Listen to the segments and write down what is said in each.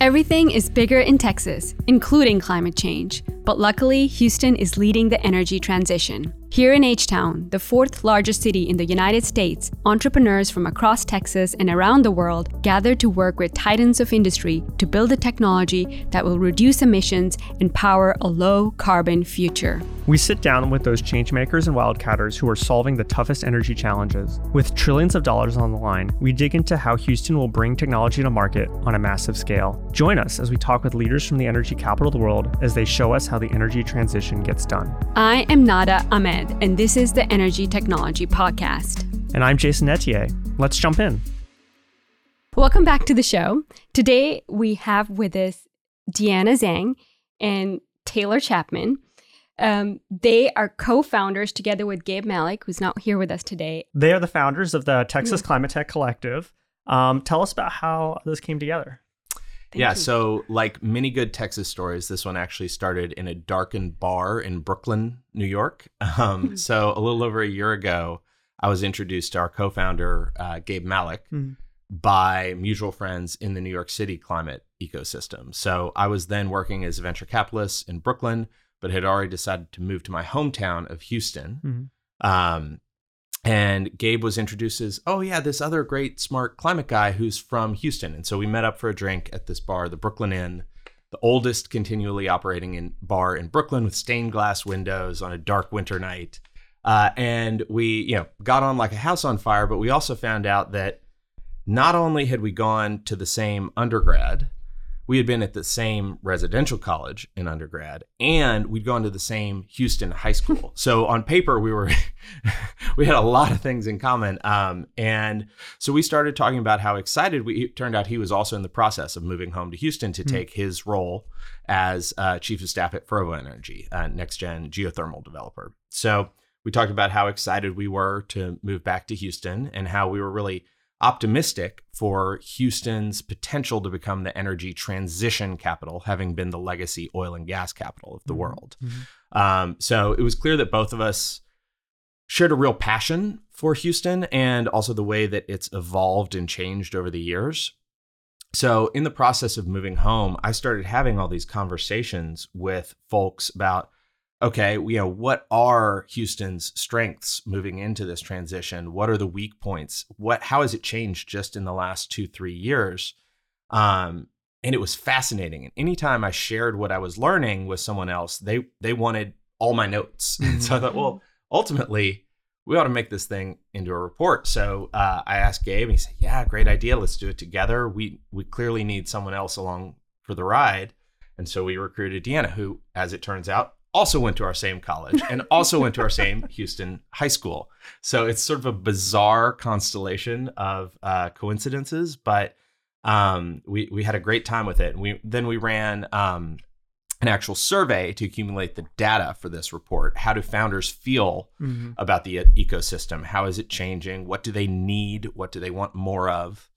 Everything is bigger in Texas, including climate change. But luckily, Houston is leading the energy transition. Here in H Town, the fourth largest city in the United States, entrepreneurs from across Texas and around the world gather to work with titans of industry to build a technology that will reduce emissions and power a low carbon future. We sit down with those changemakers and wildcatters who are solving the toughest energy challenges. With trillions of dollars on the line, we dig into how Houston will bring technology to market on a massive scale. Join us as we talk with leaders from the energy capital of the world as they show us how the energy transition gets done. I am Nada Ahmed, and this is the Energy Technology Podcast. And I'm Jason Ethier. Let's jump in. Welcome back to the show. Today we have with us Deanna Zhang and Taylor Chapman. Um, they are co-founders together with Gabe Malick, who's not here with us today. They are the founders of the Texas Climate Tech Collective. Um, tell us about how this came together. Thank yeah, you. so like many good Texas stories, this one actually started in a darkened bar in Brooklyn, New York. Um, so a little over a year ago, I was introduced to our co-founder uh, Gabe Malick mm. by mutual friends in the New York City climate ecosystem. So I was then working as a venture capitalist in Brooklyn but had already decided to move to my hometown of Houston. Mm-hmm. Um, and Gabe was introduced as, oh, yeah, this other great, smart climate guy who's from Houston. And so we met up for a drink at this bar, the Brooklyn Inn, the oldest continually operating in bar in Brooklyn with stained glass windows on a dark winter night. Uh, and we, you know, got on like a house on fire, but we also found out that not only had we gone to the same undergrad, we had been at the same residential college in undergrad and we'd gone to the same Houston high school. so on paper, we were, we had a lot of things in common. Um, and so we started talking about how excited we, it turned out he was also in the process of moving home to Houston to mm-hmm. take his role as uh, chief of staff at Fervo Energy, uh, next gen geothermal developer. So we talked about how excited we were to move back to Houston and how we were really optimistic for Houston's potential to become the energy transition capital, having been the legacy oil and gas capital of the mm-hmm. world. Mm-hmm. Um, so it was clear that both of us shared a real passion for Houston and also the way that it's evolved and changed over the years. So, in the process of moving home, I started having all these conversations with folks about okay, you know, what are Houston's strengths moving into this transition? What are the weak points? What how has it changed just in the last two, three years? Um, and it was fascinating. And anytime I shared what I was learning with someone else, they they wanted all my notes. Mm-hmm. so I thought, well, ultimately, we ought to make this thing into a report. So uh, I asked Gabe, and he said, "Yeah, great idea. Let's do it together. We we clearly need someone else along for the ride." And so we recruited Deanna, who, as it turns out, also went to our same college and also went to our same Houston high school. So it's sort of a bizarre constellation of uh, coincidences, but um, we we had a great time with it. And we then we ran um, an actual survey to accumulate the data for this report. How do founders feel mm-hmm. about the ecosystem? How is it changing? What do they need? What do they want more of?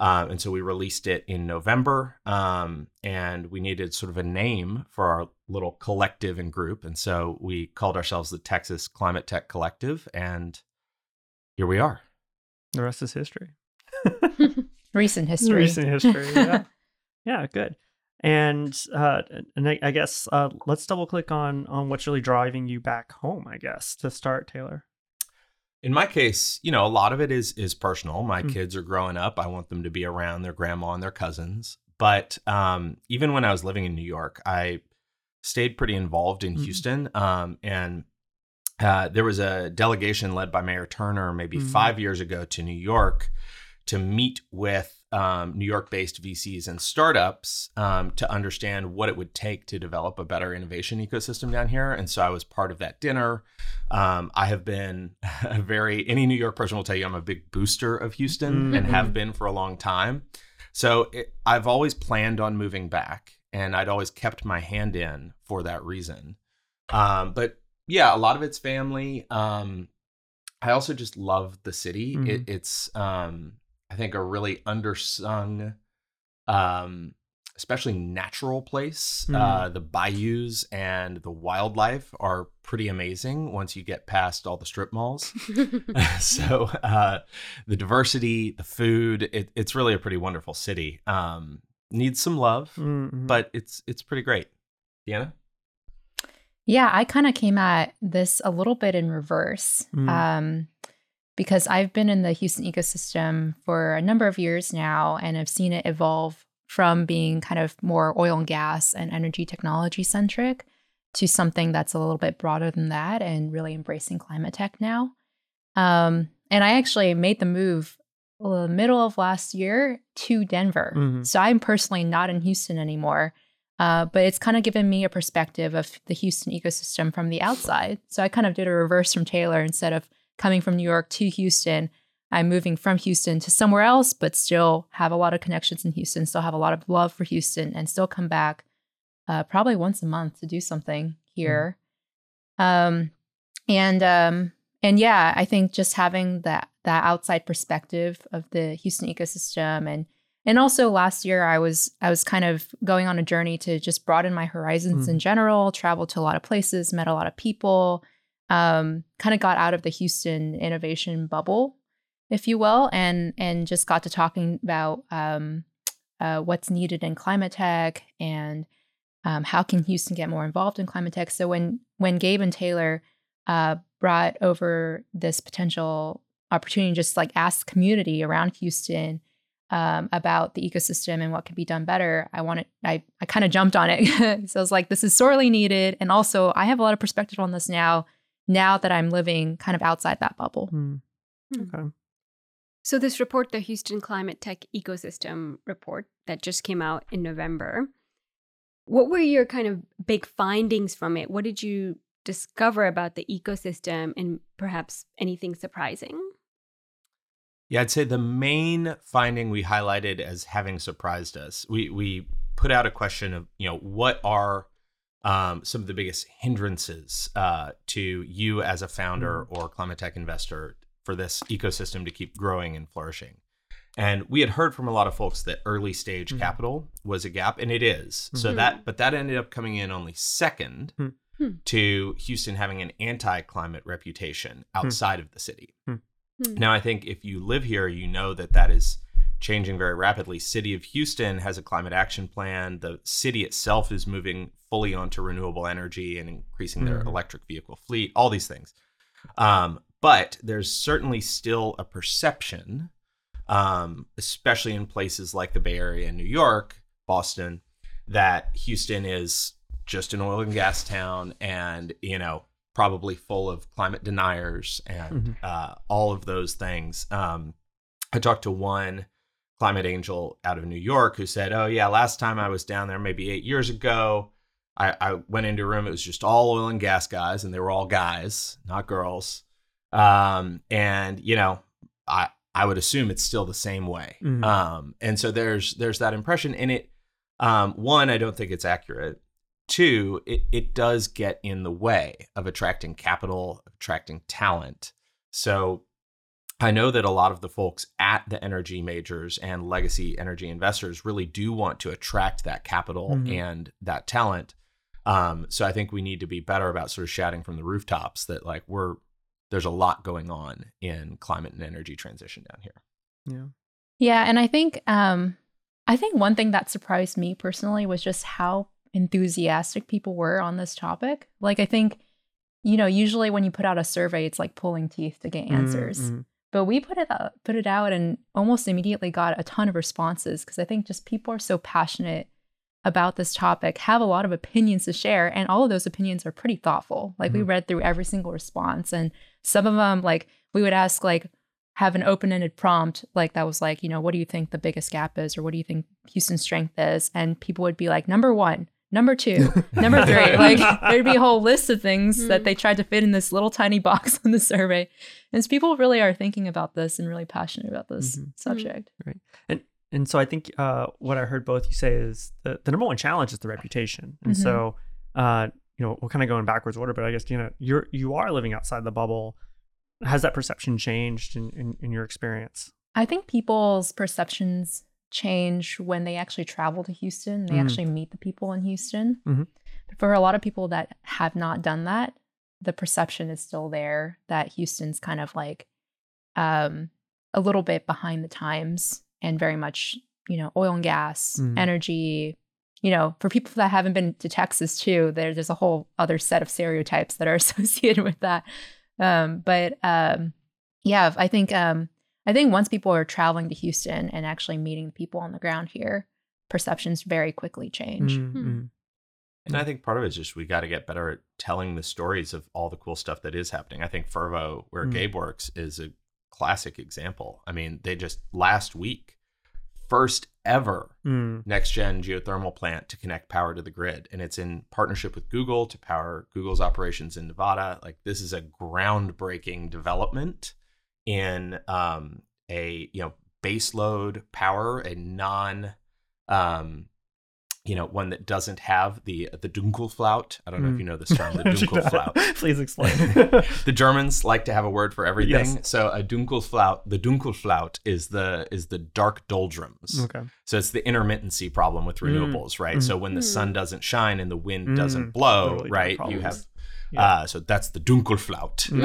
Um, and so we released it in November, um, and we needed sort of a name for our little collective and group. And so we called ourselves the Texas Climate Tech Collective, and here we are. The rest is history. Recent history. Recent history. Yeah. yeah. Good. And uh, and I, I guess uh, let's double click on on what's really driving you back home. I guess to start, Taylor in my case, you know, a lot of it is is personal. My mm kids are growing up. I want them to be around their grandma and their cousins. But um, even when I was living in New York, I stayed pretty involved in mm Houston. Um, and uh, there was a delegation led by Mayor Turner maybe mm five years ago to New York to meet with um, New York based VCs and startups um, to understand what it would take to develop a better innovation ecosystem down here. And so I was part of that dinner. Um, I have been a very, any New York person will tell you I'm a big booster of Houston mm-hmm. and have been for a long time. So it, I've always planned on moving back and I'd always kept my hand in for that reason. Um, but yeah, a lot of it's family. Um, I also just love the city. Mm-hmm. It, it's, um, I think a really undersung, um, especially natural place. Mm. Uh, the bayous and the wildlife are pretty amazing once you get past all the strip malls. so uh, the diversity, the food, it, it's really a pretty wonderful city. Um, needs some love, Mm-hmm. but it's it's pretty great. Deanna? Yeah, I kind of came at this a little bit in reverse Mm. um, because I've been in the Houston ecosystem for a number of years now and I've seen it evolve from being kind of more oil and gas and energy technology centric to something that's a little bit broader than that and really embracing climate tech now. Um, and I actually made the move the middle of last year to Denver. Mhm. So I'm personally not in Houston anymore. Uh, but it's kind of given me a perspective of the Houston ecosystem from the outside. So I kind of did a reverse from Taylor. Instead of coming from New York to Houston, I'm moving from Houston to somewhere else, but still have a lot of connections in Houston, still have a lot of love for Houston, and still come back uh, probably once a month to do something here. Um, and um, and yeah, I think just having that that outside perspective of the Houston ecosystem and and also last year I was I was kind of going on a journey to just broaden my horizons Mm. in general, traveled to a lot of places, met a lot of people, um, kind of got out of the Houston innovation bubble, if you will, and and just got to talking about um, uh, what's needed in climate tech and um, how can Houston get more involved in climate tech. So when when Gabe and Taylor uh, brought over this potential opportunity, just like ask community around Houston um, about the ecosystem and what could be done better, I wanted I I kind of jumped on it. so I was like, this is sorely needed, and also I have a lot of perspective on this now. Now that I'm living kind of outside that bubble. Mm. Okay. So, this report, the Houston Climate Tech Ecosystem Report, that just came out in November, what were your kind of big findings from it? What did you discover about the ecosystem and perhaps anything surprising? Yeah, I'd say the main finding we highlighted as having surprised us. We we put out a question of you know what are um, some of the biggest hindrances uh, to you as a founder or climate tech investor for this ecosystem to keep growing and flourishing. And we had heard from a lot of folks that early stage Mhm. capital was a gap, and it is. So Mhm. that, but that ended up coming in only second Hmm. Hmm. to Houston having an anti-climate reputation outside of the city. Hmm. Now, I think if you live here, you know that that is changing very rapidly. City of Houston has a climate action plan. The city itself is moving fully onto renewable energy and increasing their Mhm. electric vehicle fleet. All these things, um, but there's certainly still a perception, um, especially in places like the Bay Area and New York, Boston, that Houston is just an oil and gas town, and you know probably full of climate deniers and Mhm. uh, all of those things. Um, I talked to one climate angel out of New York who said, "Oh yeah, last time I was down there, maybe eight years ago, I, I went into a room. It was just all oil and gas guys, and they were all guys, not girls. Um, and you know, I I would assume it's still the same way. Mhm. Um, and so there's there's that impression, in it um, one, I don't think it's accurate. Two, it, it does get in the way of attracting capital, attracting talent. So I know that a lot of the folks at the energy majors and legacy energy investors really do want to attract that capital Mhm. and that talent. Um, so I think we need to be better about sort of shouting from the rooftops that like we're there's a lot going on in climate and energy transition down here. Yeah. Yeah, and I think um I think one thing that surprised me personally was just how enthusiastic people were on this topic. Like I think you know, usually when you put out a survey it's like pulling teeth to get answers. Mm, But we put it out, put it out and almost immediately got a ton of responses because I think just people are so passionate about this topic, have a lot of opinions to share, and all of those opinions are pretty thoughtful. Like we Mhm. read through every single response, and some of them, like we would ask, like have an open-ended prompt, like that was like, you know, what do you think the biggest gap is, or what do you think Houston's strength is, and people would be like, number one, number two, number three. like there'd be a whole list of things Mm. that they tried to fit in this little tiny box on the survey. And so people really are thinking about this and really passionate about this Mhm. subject. And and so I think uh, what I heard both you say is the, the number one challenge is the reputation. And Mhm. so uh, you know, we're kind of going backwards order, but I guess you know you're you are living outside the bubble. Has that perception changed in, in, in your experience? I think people's perceptions change when they actually travel to Houston. They Mhm. actually meet the people in Houston. Mhm. For a lot of people that have not done that, the perception is still there that Houston's kind of like um, a little bit behind the times and very much you know, oil and gas, Mm. energy. You know, for people that haven't been to Texas too, there, there's a whole other set of stereotypes that are associated with that. Um, but um, yeah, I think um, I think once people are traveling to Houston and actually meeting people on the ground here, perceptions very quickly change. Mm, mm. And I think part of it is just we got to get better at telling the stories of all the cool stuff that is happening. I think Fervo, where Mm. Gabe works, is a classic example. I mean, they just last week, first ever Mm. next gen geothermal plant to connect power to the grid. And it's in partnership with Google to power Google's operations in Nevada. Like, this is a groundbreaking development in um, a, you know, base load power, a non, um, you know, one that doesn't have the the Dunkelflaut. I don't know if Mm. you know this term, the Dunkelflaut. Please explain. the Germans like to have a word for everything. Yes. So a Dunkelflaut, the Dunkelflaut is the is the dark doldrums. okay. So it's the intermittency problem with Mm. renewables, right? Mm. So when the Mm. sun doesn't shine and the wind Mm. doesn't blow, Literally right? You have. Yeah. uh, so that's the Dunkelflaut Mm.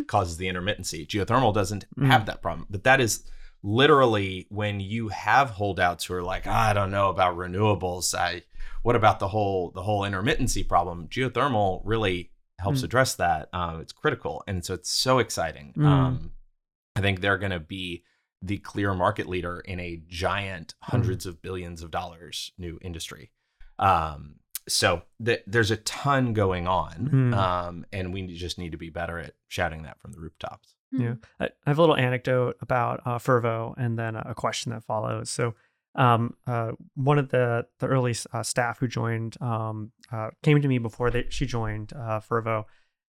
uh, causes the intermittency. Geothermal doesn't Mm. have that problem, but that is literally when you have holdouts who are like, "Ah, I don't know about renewables. I what about the whole the whole intermittency problem? Geothermal really helps Mm. address that. Um, it's critical, and so it's so exciting. Mm. Um, I think they're going to be the clear market leader in a giant Mm. hundreds of billions of dollars new industry. Um, so th- there's a ton going on, Mm. um, and we just need to be better at shouting that from the rooftops. Yeah. I I have a little anecdote about uh, Fervo and then a question that follows. So, um, uh, one of the the early uh, staff who joined um, uh, came to me before they, she joined uh, Fervo,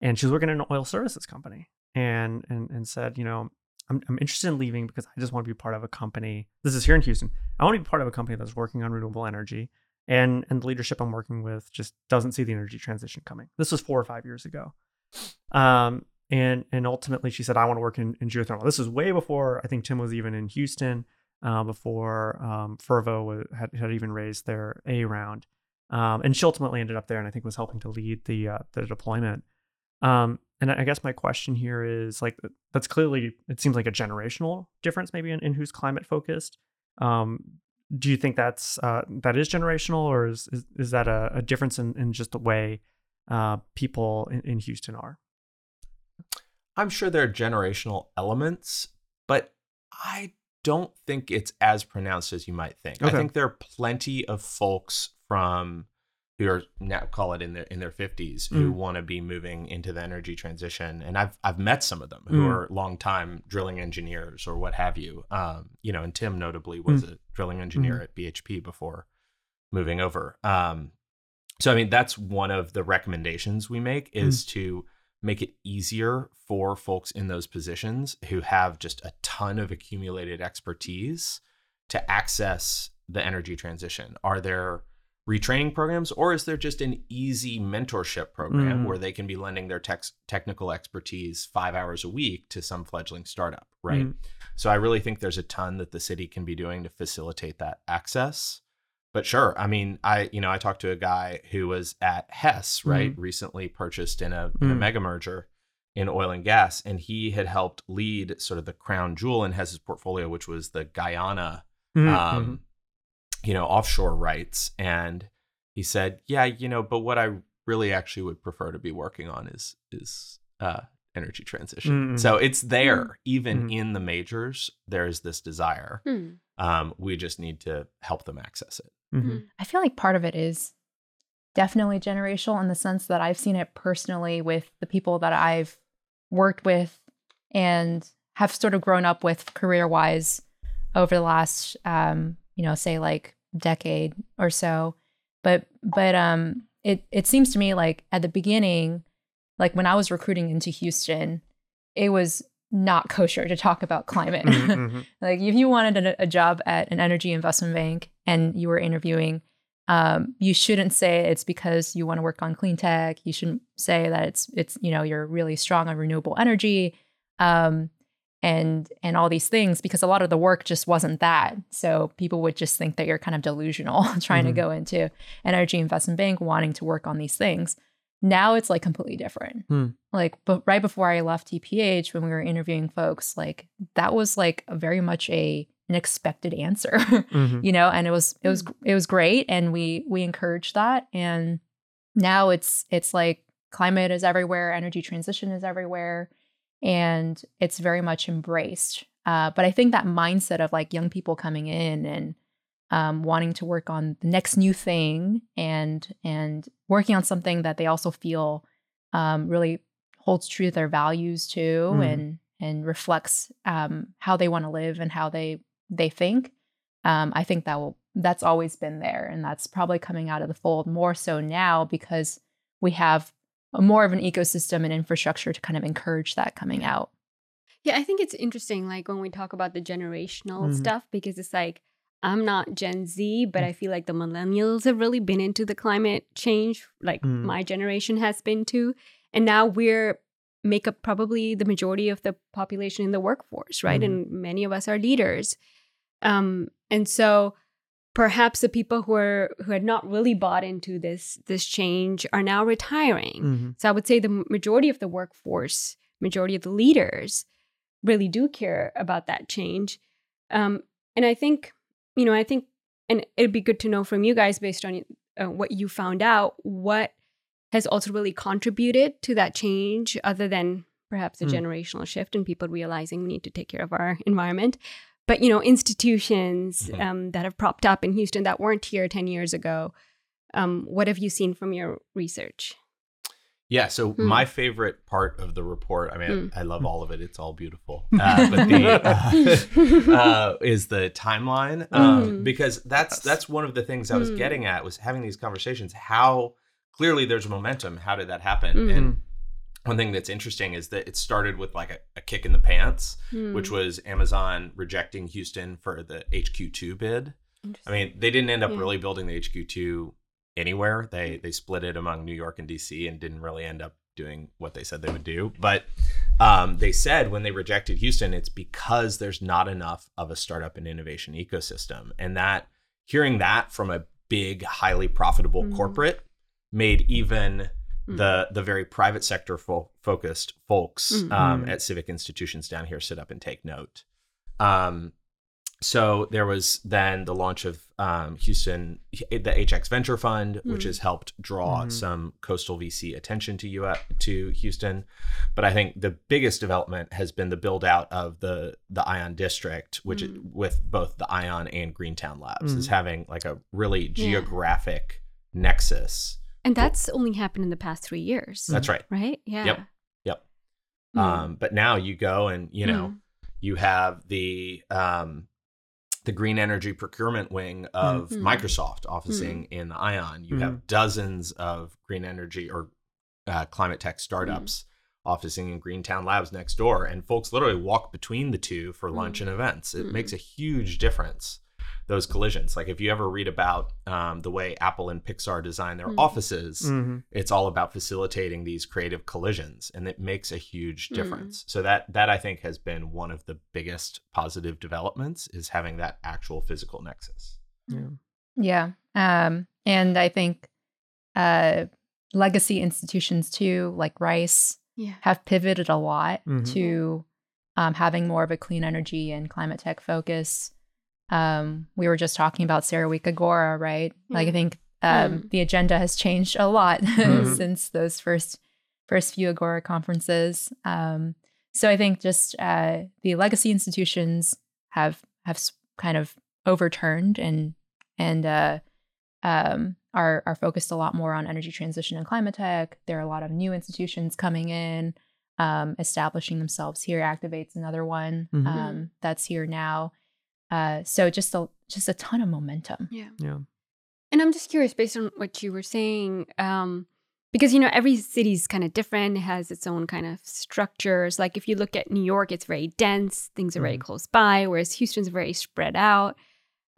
and she was working in an oil services company, and and and said, you know, I'm I'm interested in leaving because I just want to be part of a company. This is here in Houston. I want to be part of a company that's working on renewable energy, and and the leadership I'm working with just doesn't see the energy transition coming. This was four or five years ago. Um, and and ultimately she said i want to work in, in geothermal. This is way before i think tim was even in houston uh, before um, fervo had, had even raised their a round. Um, and she ultimately ended up there and i think was helping to lead the uh, the deployment. Um, and i guess my question here is like that's clearly it seems like a generational difference maybe in, in who's climate focused. Um, do you think that's uh, that is generational or is is, is that a, a difference in, in just the way uh, people in, in houston are I'm sure there are generational elements, but I don't think it's as pronounced as you might think. I think there are plenty of folks from who are now call it in their in their 50s who Mm. want to be moving into the energy transition and I've I've met some of them who Mm. are longtime drilling engineers or what have you. Um, you know, and Tim notably was a drilling engineer at BHP before moving over. Um, so I mean that's one of the recommendations we make is to make it easier for folks in those positions who have just a ton of accumulated expertise to access the energy transition. Are there retraining programs or is there just an easy mentorship program Mm. where they can be lending their technical expertise 5 hours a week to some fledgling startup, right? Mm. So I really think there's a ton that the city can be doing to facilitate that access. But sure, I mean, I you know I talked to a guy who was at Hess, right, recently purchased in a, in a Mm. mega merger in oil and gas, and he had helped lead sort of the crown jewel in Hess's portfolio, which was the Guyana, Mhm, um, mhm. you know, offshore rights. And he said, yeah, you know, but what I really actually would prefer to be working on is is uh, energy transition. Mm. So it's there, even Mm. in the majors. There's this desire. Hmm. Um, we just need to help them access it. Mhm. I feel like part of it is definitely generational in the sense that I've seen it personally with the people that I've worked with and have sort of grown up with career wise over the last, um, you know, say like decade or so. But but um, it it seems to me like at the beginning, like when I was recruiting into Houston, it was not kosher to talk about climate. Mhm, mhm. like if you wanted a, a job at an energy investment bank and you were interviewing um, you shouldn't say it's because you want to work on clean tech you shouldn't say that it's it's you know you're really strong on renewable energy um, and and all these things because a lot of the work just wasn't that so people would just think that you're kind of delusional trying Mhm. to go into energy investment bank wanting to work on these things now it's like completely different Hmm. like but right before i left tph when we were interviewing folks like that was like a very much a an expected answer, Mhm. you know, and it was it was it was great, and we we encouraged that, and now it's it's like climate is everywhere, energy transition is everywhere, and it's very much embraced. Uh, but I think that mindset of like young people coming in and um, wanting to work on the next new thing and and working on something that they also feel um, really holds true to their values too Mhm. and and reflects um, how they want to live and how they they think. Um, I think that will that's always been there, and that's probably coming out of the fold more so now because we have a more of an ecosystem and infrastructure to kind of encourage that coming out. Yeah, I think it's interesting, like when we talk about the generational Mhm. stuff, because it's like I'm not Gen Z, but Mm. I feel like the millennials have really been into the climate change, like Mm. my generation has been too, and now we're make up probably the majority of the population in the workforce, right? Mhm. And many of us are leaders, um, and so perhaps the people who are who had not really bought into this this change are now retiring. Mhm. So I would say the majority of the workforce, majority of the leaders really do care about that change. Um, and I think, you know, I think, and it'd be good to know from you guys based on uh, what you found out, what has also really contributed to that change other than perhaps a Mm. generational shift and people realizing we need to take care of our environment. But, you know, institutions Mhm. um, that have propped up in Houston that weren't here 10 years ago. Um, what have you seen from your research? Yeah. So Hmm. my favorite part of the report, I mean, Hmm. I love all of it. It's all beautiful. Uh, but the, uh, uh, is the timeline um, Mm. because that's that's one of the things I was Mm. getting at was having these conversations. How clearly there's momentum. How did that happen? Mm. And one thing that's interesting is that it started with like a, a kick in the pants, which Hmm. was Amazon rejecting Houston for the HQ2 bid. I mean, they didn't end up Yeah. really building the HQ2 anywhere. They they split it among New York and DC and didn't really end up doing what they said they would do. But um, they said when they rejected Houston, it's because there's not enough of a startup and innovation ecosystem, and that hearing that from a big, highly profitable Mhm. corporate made even Mm. the the very private sector fo- focused folks Mhm. um, at civic institutions down here sit up and take note. Um, so there was then the launch of um, Houston, the HX Venture Fund, which Mhm. has helped draw Mhm. some coastal VC attention to you to Houston. But I think the biggest development has been the build out of the the Ion District, which is Mhm. with both the Ion and Greentown Labs, is Mhm. having like a really Yeah. geographic nexus. And that's only happened in the past three years. That's right. right. Yeah. Yep. Yep. Mm. Um, but now you go and you know Mm. you have the um, the green energy procurement wing of Mhm. Microsoft officing in the Ion. You have dozens of green energy or uh, climate tech startups officing in Greentown Labs next door, and folks literally walk between the two for lunch Mm. and events. It makes a huge difference. Those collisions, like if you ever read about um, the way Apple and Pixar design their Mm. offices, Mhm. it's all about facilitating these creative collisions and it makes a huge Mm. difference so that that i think has been one of the biggest positive developments is having that actual physical nexus Yeah. Yeah. Um, and I think uh, legacy institutions too, like Rice, Yeah. have pivoted a lot Mhm. to um, having more of a clean energy and climate tech focus. Um, we were just talking about CERAWeek Agora, right? Like I think um, Mm. the agenda has changed a lot Mhm. since those first first few Agora conferences. Um, so I think just uh, the legacy institutions have have kind of overturned and and uh, um, are are focused a lot more on energy transition and climate tech. There are a lot of new institutions coming in, um, establishing themselves here. Activate's another one Mhm. um, that's here now. Uh, so just a just a ton of momentum. Yeah. Yeah. And I'm just curious, based on what you were saying, um, because you know every city's kind of different, it has its own kind of structures. Like if you look at New York, it's very dense; things are very Mhm. close by, whereas Houston's very spread out.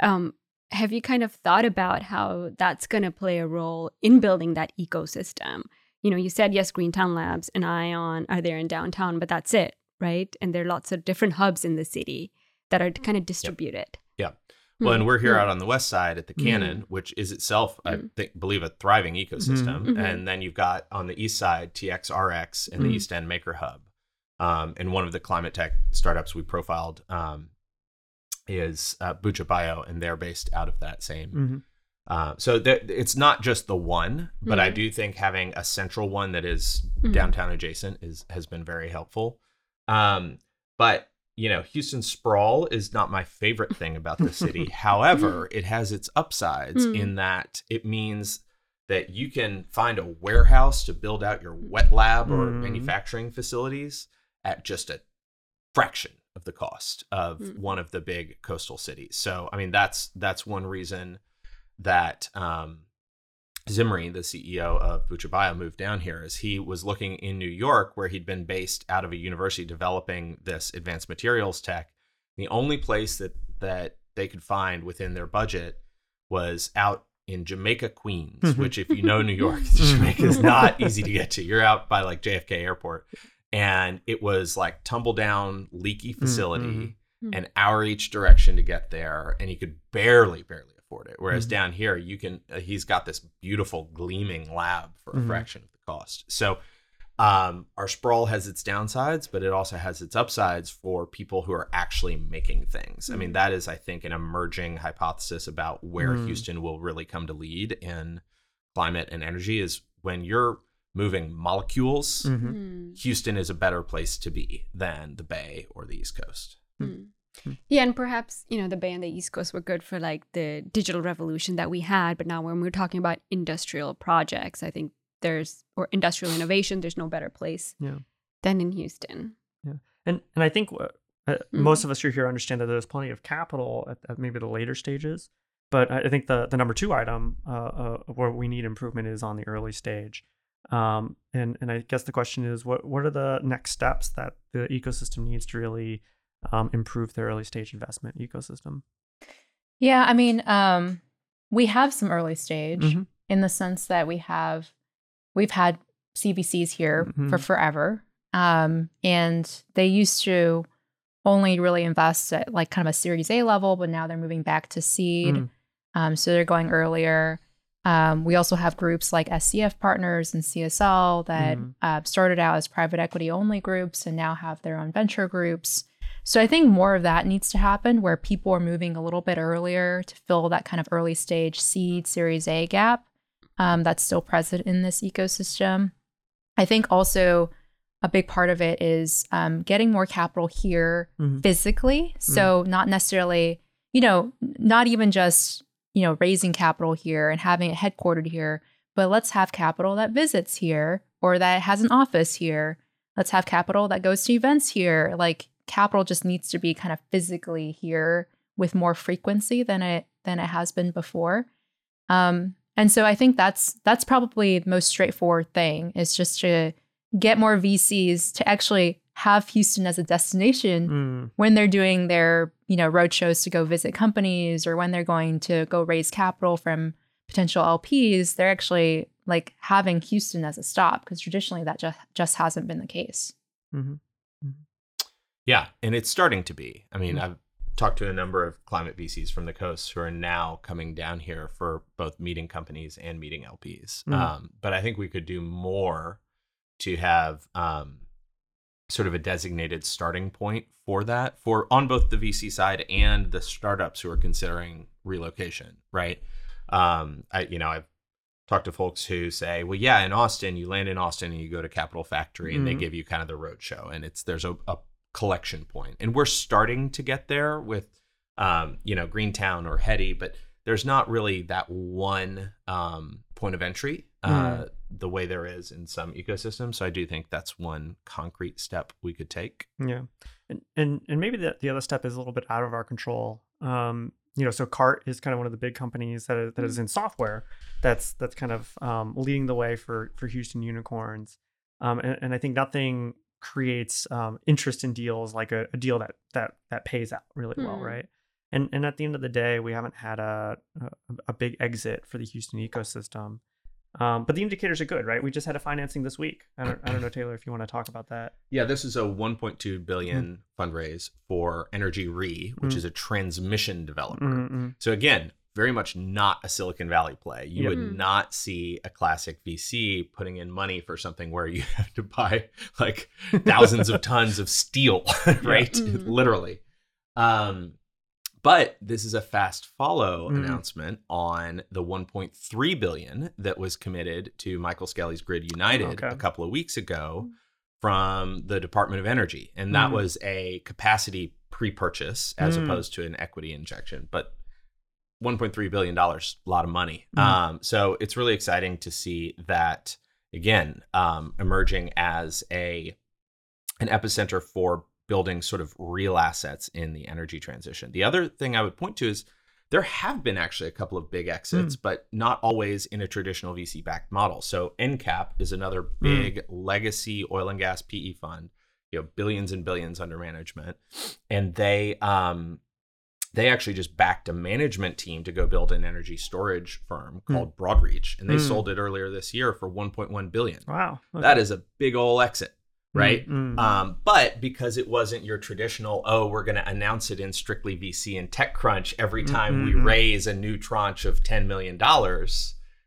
Um, have you kind of thought about how that's going to play a role in building that ecosystem? You know, you said yes, Greentown Labs and Ion are there in downtown, but that's it, right? And there are lots of different hubs in the city that are kind of distributed. Yeah. well Hmm. and we're here Hmm. out on the west side at the cannon which is itself i think believe a thriving ecosystem Mhm. and then you've got on the east side txrx and the east end maker hub um, and one of the climate tech startups we profiled um, is uh, Bucha Bio, and they're based out of that same. Uh, so there, it's not just the one, but I Mhm. do think having a central one that is Mhm. downtown adjacent is has been very helpful. Um, but you know, Houston sprawl is not my favorite thing about the city. However, it has its upsides Mm. in that it means that you can find a warehouse to build out your wet lab or Mm. manufacturing facilities at just a fraction of the cost of Mm. one of the big coastal cities. So, I mean, that's that's one reason that um, Zimri, the CEO of Bucha Bio, moved down here as he was looking in New York where he'd been based out of a university developing this advanced materials tech. The only place that that they could find within their budget was out in Jamaica, Queens, Mhm. which if you know New York, Jamaica is not easy to get to. You're out by like JFK airport. And it was like tumble down, leaky facility, Mhm. an hour each direction to get there, and you could barely, barely afford it. Whereas Mhm. down here, you can. Uh, he's got this beautiful gleaming lab for a Mhm. fraction of the cost. So, um, our sprawl has its downsides, but it also has its upsides for people who are actually making things. I mean, Mhm. that is, I think, an emerging hypothesis about where Mm. Houston will really come to lead in climate and energy is when you're moving molecules. Mhm. Mm. Houston is a better place to be than the Bay or the East Coast. Mm. Yeah, and perhaps you know the Bay and the East Coast were good for like the digital revolution that we had, but now when we're talking about industrial projects, I think there's or industrial innovation, there's no better place Yeah. than in Houston. Yeah. And and I think uh, uh, Mm. most of us who are here understand that there's plenty of capital at, at maybe the later stages. But I think the the number two item uh, uh, where we need improvement is on the early stage. Um, and and I guess the question is what what are the next steps that the ecosystem needs to really um, improve the early stage investment ecosystem? Yeah, I mean, um, we have some early stage Mhm. in the sense that we have we've had CVCs here for Mhm. forever, um, and they used to only really invest at like kind of a Series A level, but now they're moving back to seed, Mm. um, so they're going earlier. Um, we also have groups like SCF Partners and CSL that Mhm. uh, started out as private equity only groups and now have their own venture groups. So I think more of that needs to happen where people are moving a little bit earlier to fill that kind of early stage seed Series A gap um, that's still present in this ecosystem. I think also a big part of it is um, getting more capital here Mhm. physically. So not necessarily, you know, not even just, you know, raising capital here and having it headquartered here, but let's have capital that visits here or that has an office here. Let's have capital that goes to events here. Like capital just needs to be kind of physically here with more frequency than it than it has been before. Um, and so I think that's that's probably the most straightforward thing is just to get more VCs to actually have Houston as a destination Mm. when they're doing their you know road shows to go visit companies or when they're going to go raise capital from potential LPs. They're actually like having Houston as a stop because traditionally that just just hasn't been the case. Mhm. Yeah, and it's starting to be. I mean, Mm. I've talked to a number of climate VCs from the coast who are now coming down here for both meeting companies and meeting LPs. Mm. Um, but I think we could do more to have um, sort of a designated starting point for that for on both the VC side and the startups who are considering relocation. Right? Um, I you know I've talked to folks who say, well, yeah, in Austin, you land in Austin and you go to Capital Factory and they Mhm. give you kind of the roadshow and it's there's a, a collection point. And we're starting to get there with um, you know, Greentown or HETI, but there's not really that one um, point of entry uh, the way there is in some ecosystems. So I do think that's one concrete step we could take. Yeah, and and and maybe the the other step is a little bit out of our control. Um, you know, so Cart is kind of one of the big companies that is, that is in software. That's that's kind of um, leading the way for for Houston unicorns. Um, and, and I think nothing creates um, interest in deals like a, a deal that that that pays out really well, Hmm. right? And and at the end of the day, we haven't had a a, a big exit for the Houston ecosystem. Um, but the indicators are good, right? We just had a financing this week. I don't, I don't know, Taylor, if you want to talk about that. Yeah, this is a 1.2 billion fundraise for Energy Re, which Mm. is a transmission developer. Mm-mm. So again, very much not a Silicon Valley play. You Yep. would Mm. not see a classic VC putting in money for something where you have to buy like thousands of tons of steel, right? Mm. Literally. Um, but this is a fast follow Mm. announcement on the 1.3 billion that was committed to Michael Skelly's Grid United Okay. a couple of weeks ago from the Department of Energy, and that Mm. was a capacity pre-purchase as Mm. opposed to an equity injection. But 1.3 billion dollars, a lot of money. Mm. Um, so it's really exciting to see that again um, emerging as a an epicenter for building sort of real assets in the energy transition. The other thing I would point to is there have been actually a couple of big exits, but not always in a traditional VC backed model. So EnCap is another big legacy oil and gas PE fund, you know, billions and billions under management, and they um they actually just backed a management team to go build an energy storage firm called Broadreach, and they Hmm. sold it earlier this year for 1.1 billion. Wow. Okay. That is a big ol' exit, right? Mm, mm. Um, but because it wasn't your traditional, oh, we're going to announce it in StrictlyVC and TechCrunch every time we Mhm. raise a new tranche of $10 million,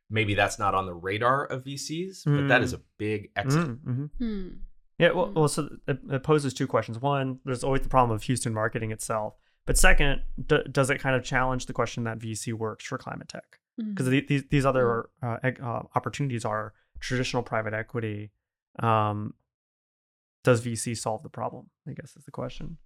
maybe that's not on the radar of VCs, but that Mm. is a big exit. Mm, mhm. Hmm. Yeah, well, Mm. well so it, it poses two questions. One, there's always the problem of Houston marketing itself. But second, d- does it kind of challenge the question that VC works for climate tech? Because Hmm. these these other uh, uh, opportunities are traditional private equity. Um, does VC solve the problem? I guess is the question.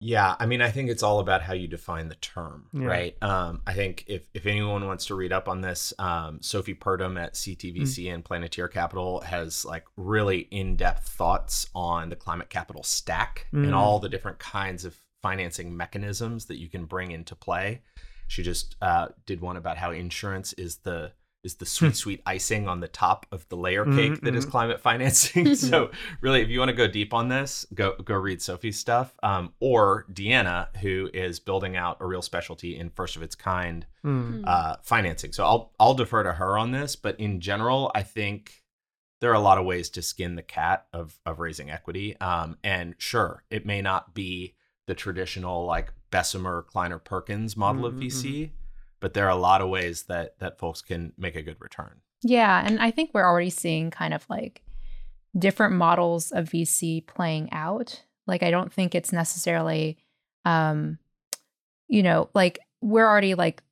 Yeah, I mean, I think it's all about how you define the term, Yeah. right? Um, I think if if anyone wants to read up on this, um, Sophie Purdom at Mm. CTVC and Planeteer Capital has like really in depth thoughts on the climate capital stack Mm. and all the different kinds of financing mechanisms that you can bring into play. She just uh, did one about how insurance is the is the sweet sweet icing on the top of the layer Mhm, cake that is mhm. climate financing. so really, if you want to go deep on this, go go read Sophie's stuff, um, or Deanna, who is building out a real specialty in first of its kind Mm. uh, financing. So I'll I'll defer to her on this, but in general, I think there are a lot of ways to skin the cat of of raising equity. Um, and sure, it may not be the traditional like Bessemer Kleiner Perkins model of Mhm, VC, but there are a lot of ways that that folks can make a good return. Yeah, and I think we're already seeing kind of like different models of VC playing out. Like I don't think it's necessarily um you know, like we're already like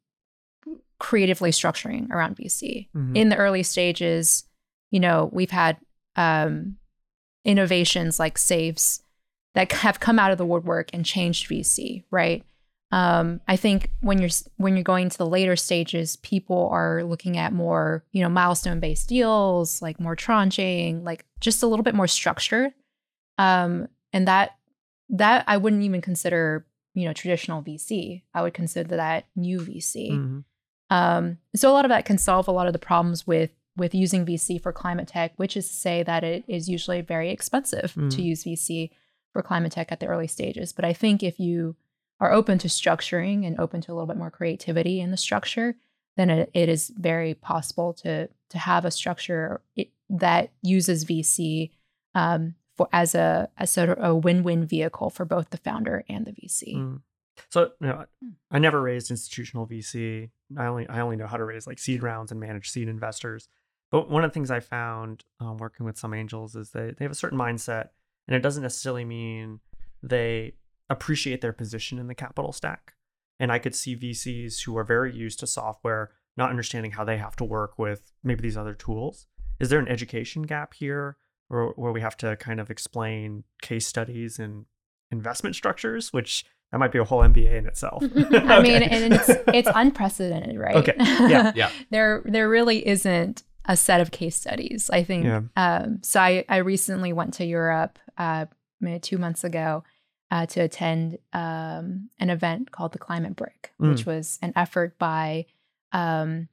creatively structuring around VC. Mhm. In the early stages, you know, we've had um innovations like SAFEs that have come out of the woodwork and changed VC, right? Um, I think when you're when you're going to the later stages, people are looking at more, you know, milestone based deals, like more tranching, like just a little bit more structured. Um, and that that I wouldn't even consider, you know, traditional VC. I would consider that new VC. Mhm. Um, so a lot of that can solve a lot of the problems with with using VC for climate tech, which is to say that it is usually very expensive Mm. to use VC for climate tech at the early stages. But I think if you are open to structuring and open to a little bit more creativity in the structure, then it, it is very possible to to have a structure it, that uses VC um, for as a as sort of a win win vehicle for both the founder and the VC. Mm. So you know, I never raised institutional VC. I only I only know how to raise like seed rounds and manage seed investors. But one of the things I found um, working with some angels is they they have a certain mindset, and it doesn't necessarily mean they appreciate their position in the capital stack. And I could see VCs who are very used to software not understanding how they have to work with maybe these other tools. Is there an education gap here, or where we have to kind of explain case studies and investment structures, which that might be a whole MBA in itself. I mean, and it's it's unprecedented, right? Okay. Yeah. Yeah. there there really isn't a set of case studies. I think. Yeah. Um, so I I recently went to Europe, uh, maybe two months ago, uh, to attend um, an event called the Climate Brick, which was an effort by um,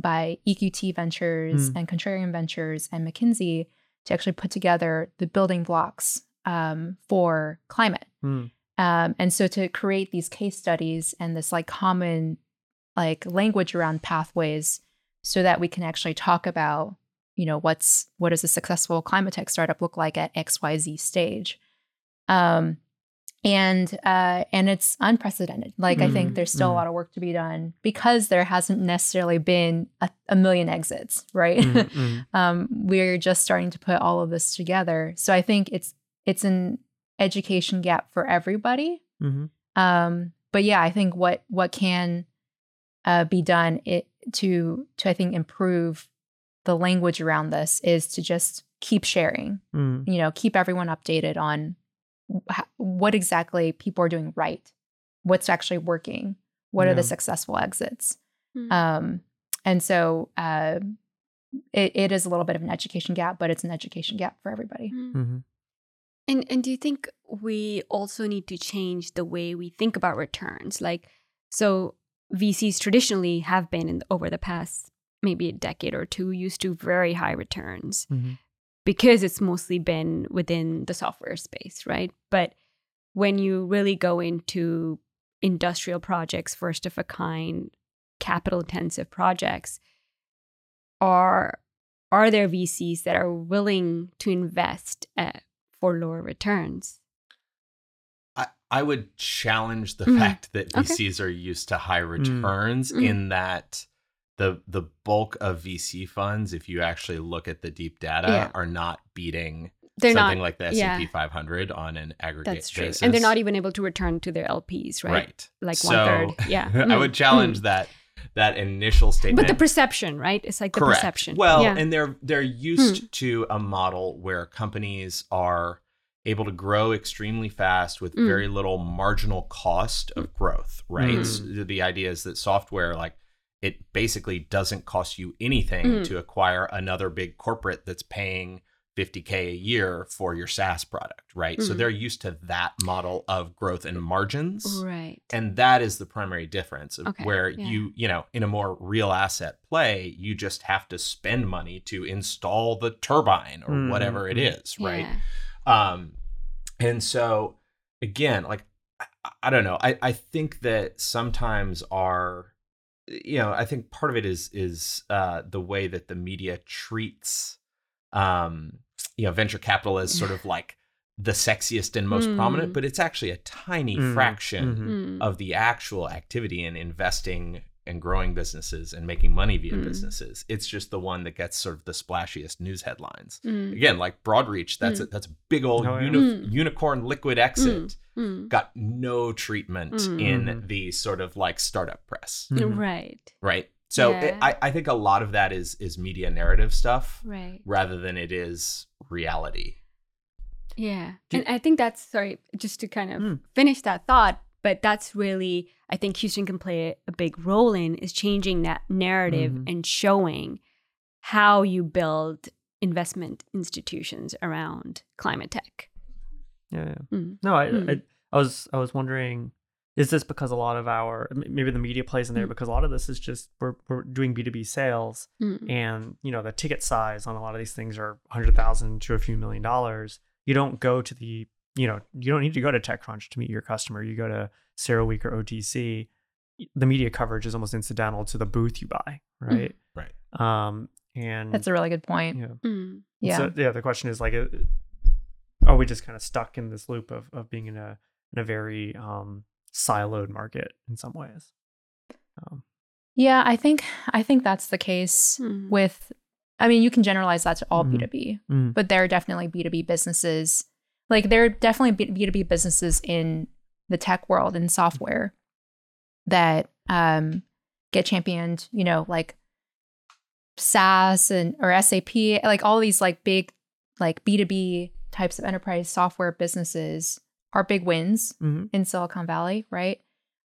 by EQT Ventures Mm. and Contrarian Ventures and McKinsey to actually put together the building blocks um, for climate. Mm. Um, and so to create these case studies and this like common like language around pathways so that we can actually talk about you know what's what does a successful climate tech startup look like at xyz stage um and uh and it's unprecedented like i think Mm, there's still mm. a lot of work to be done because there hasn't necessarily been a, a million exits right Mm, mm. um, we're just starting to put all of this together. So I think it's it's an education gap for everybody. Um, but yeah, I think what what can uh, be done it to to I think improve the language around this is to just keep sharing. Mm. You know, keep everyone updated on what exactly people are doing right, what's actually working, what are the successful exits. Mm. Um, and so uh, it, it is a little bit of an education gap, but it's an education gap for everybody. Mm. hmm And and do you think we also need to change the way we think about returns? Like, so VCs traditionally have been in over the past maybe a decade or two used to very high returns hmm because it's mostly been within the software space, right? But when you really go into industrial projects, first of a kind, capital intensive projects, are are there VCs that are willing to invest uh, for lower returns? I, I would challenge the Mhm. fact that Okay. VCs are used to high returns Mm. in that the the bulk of VC funds, if you actually look at the deep data, Yeah. are not beating They're something not like the S&P 500 on an aggregate That's true, basis. and they're not even able to return to their LPs, right? right. Like So, one third. Yeah, I Mm, would challenge mm. that that initial statement. But the perception, right? It's like the perception. Well, yeah. and they're they're used Hmm. to a model where companies are able to grow extremely fast with Mm. very little marginal cost of growth, right? Mm. So the idea is that software like it basically doesn't cost you anything Mm. to acquire another big corporate that's paying 50k a year for your SaaS product, right? So Mm. they're used to that model of growth and margins right. and that is the primary difference of Okay, where yeah. you you know in a more real asset play you just have to spend money to install the turbine or Mm, whatever it mm. right Yeah. um and so again like I, I don't know i i think that sometimes our you know i think part of it is is uh the way that the media treats um you know venture capital as sort of like the sexiest and most prominent Mm. but it's actually a tiny Mm, fraction mhm. Mm. of the actual activity in investing and growing businesses and making money via Mm. businesses. It's just the one that gets sort of the splashiest news headlines. Mm. Again, like Broadreach, that's a, that's a big old Oh, yeah. uni- Mm. unicorn liquid exit. Mm. Got no treatment Mm. in the sort of like startup press. Right. right? So it, I, I think a lot of that is is media narrative stuff Right. rather than it is reality. Yeah. Do- and I think that's sorry, just to kind of Mm. finish that thought, but that's really I think Houston can play a big role in is changing that narrative Mhm. and showing how you build investment institutions around climate tech. Yeah, yeah. Mm. No, I, Mm. I, I was, I was wondering, is this because a lot of our, maybe the media plays in there Mm. because a lot of this is just we're, we're doing B two B sales, Mm. and you know the ticket size on a lot of these things are hundred thousand to a few million dollars. You don't go to the, you know, you don't need to go to TechCrunch to meet your customer. You go to CERAWeek or OTC. The media coverage is almost incidental to the booth you buy, right? Right. Um, and That's a really good point. yeah. Mm. Yeah. So yeah, the question is like, uh, are we just kind of stuck in this loop of, of being in a in a very um, siloed market in some ways? Um, yeah, I think I think that's the case Mm. with I mean, you can generalize that to all Mhm. B2B, mm, but there are definitely B2B businesses. Like there are definitely B- B2B businesses in the tech world and software that um get championed, you know, like SaaS and or SAP, like all these like big like B2B types of enterprise software businesses are big wins mhm, in Silicon Valley, right?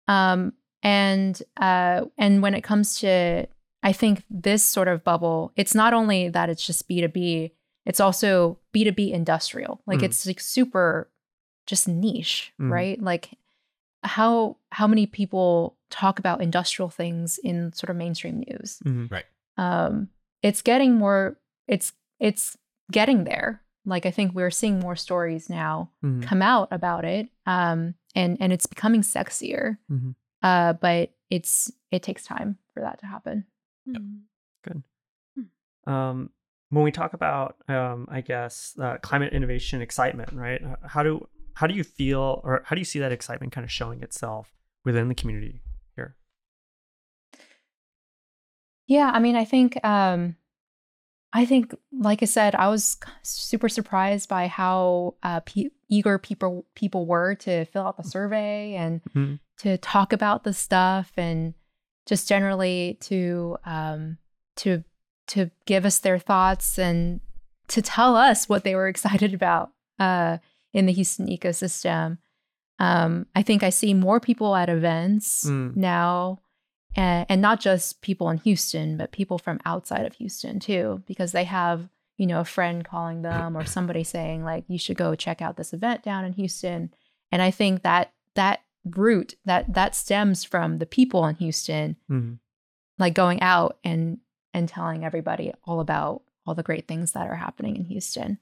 Um, and uh, and when it comes to, I think this sort of bubble, it's not only that it's just B two B, it's also B two B industrial. Like Mm. it's like super, just niche, Mhm. right? Like how how many people talk about industrial things in sort of mainstream news? mhm, um, it's getting more it's it's getting there like i think we're seeing more stories now mhm, come out about it um, and and it's becoming sexier mhm. uh, but it's it takes time for that to happen Mm. Um, when we talk about, um, I guess, uh, climate innovation excitement, right? How do how do you feel, or how do you see that excitement kind of showing itself within the community here? yeah i mean i think um, I think, like I said, I was super surprised by how uh, pe- eager people people were to fill out the survey and Mhm. to talk about the stuff and just generally to um, to to give us their thoughts and to tell us what they were excited about uh, in the Houston ecosystem. Um, I think I see more people at events Mm. now, and, and not just people in Houston, but people from outside of Houston too, because they have you know a friend calling them or somebody saying like you should go check out this event down in Houston. And I think that that root that that stems from the people in Houston Mhm. like going out and and telling everybody all about all the great things that are happening in Houston.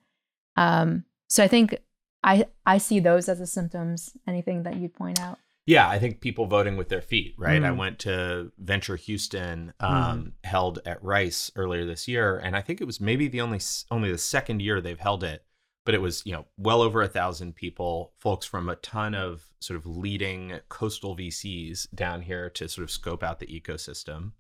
Um, so I think I I see those as the symptoms. Anything that you'd point out? Yeah, I think people voting with their feet, right? I Mm. went to Venture Houston, um, held at Rice earlier this year, and I think it was maybe the only only the second year they've held it, but it was you know well over a thousand people, folks from a ton of sort of leading coastal VCs down here to sort of scope out the ecosystem,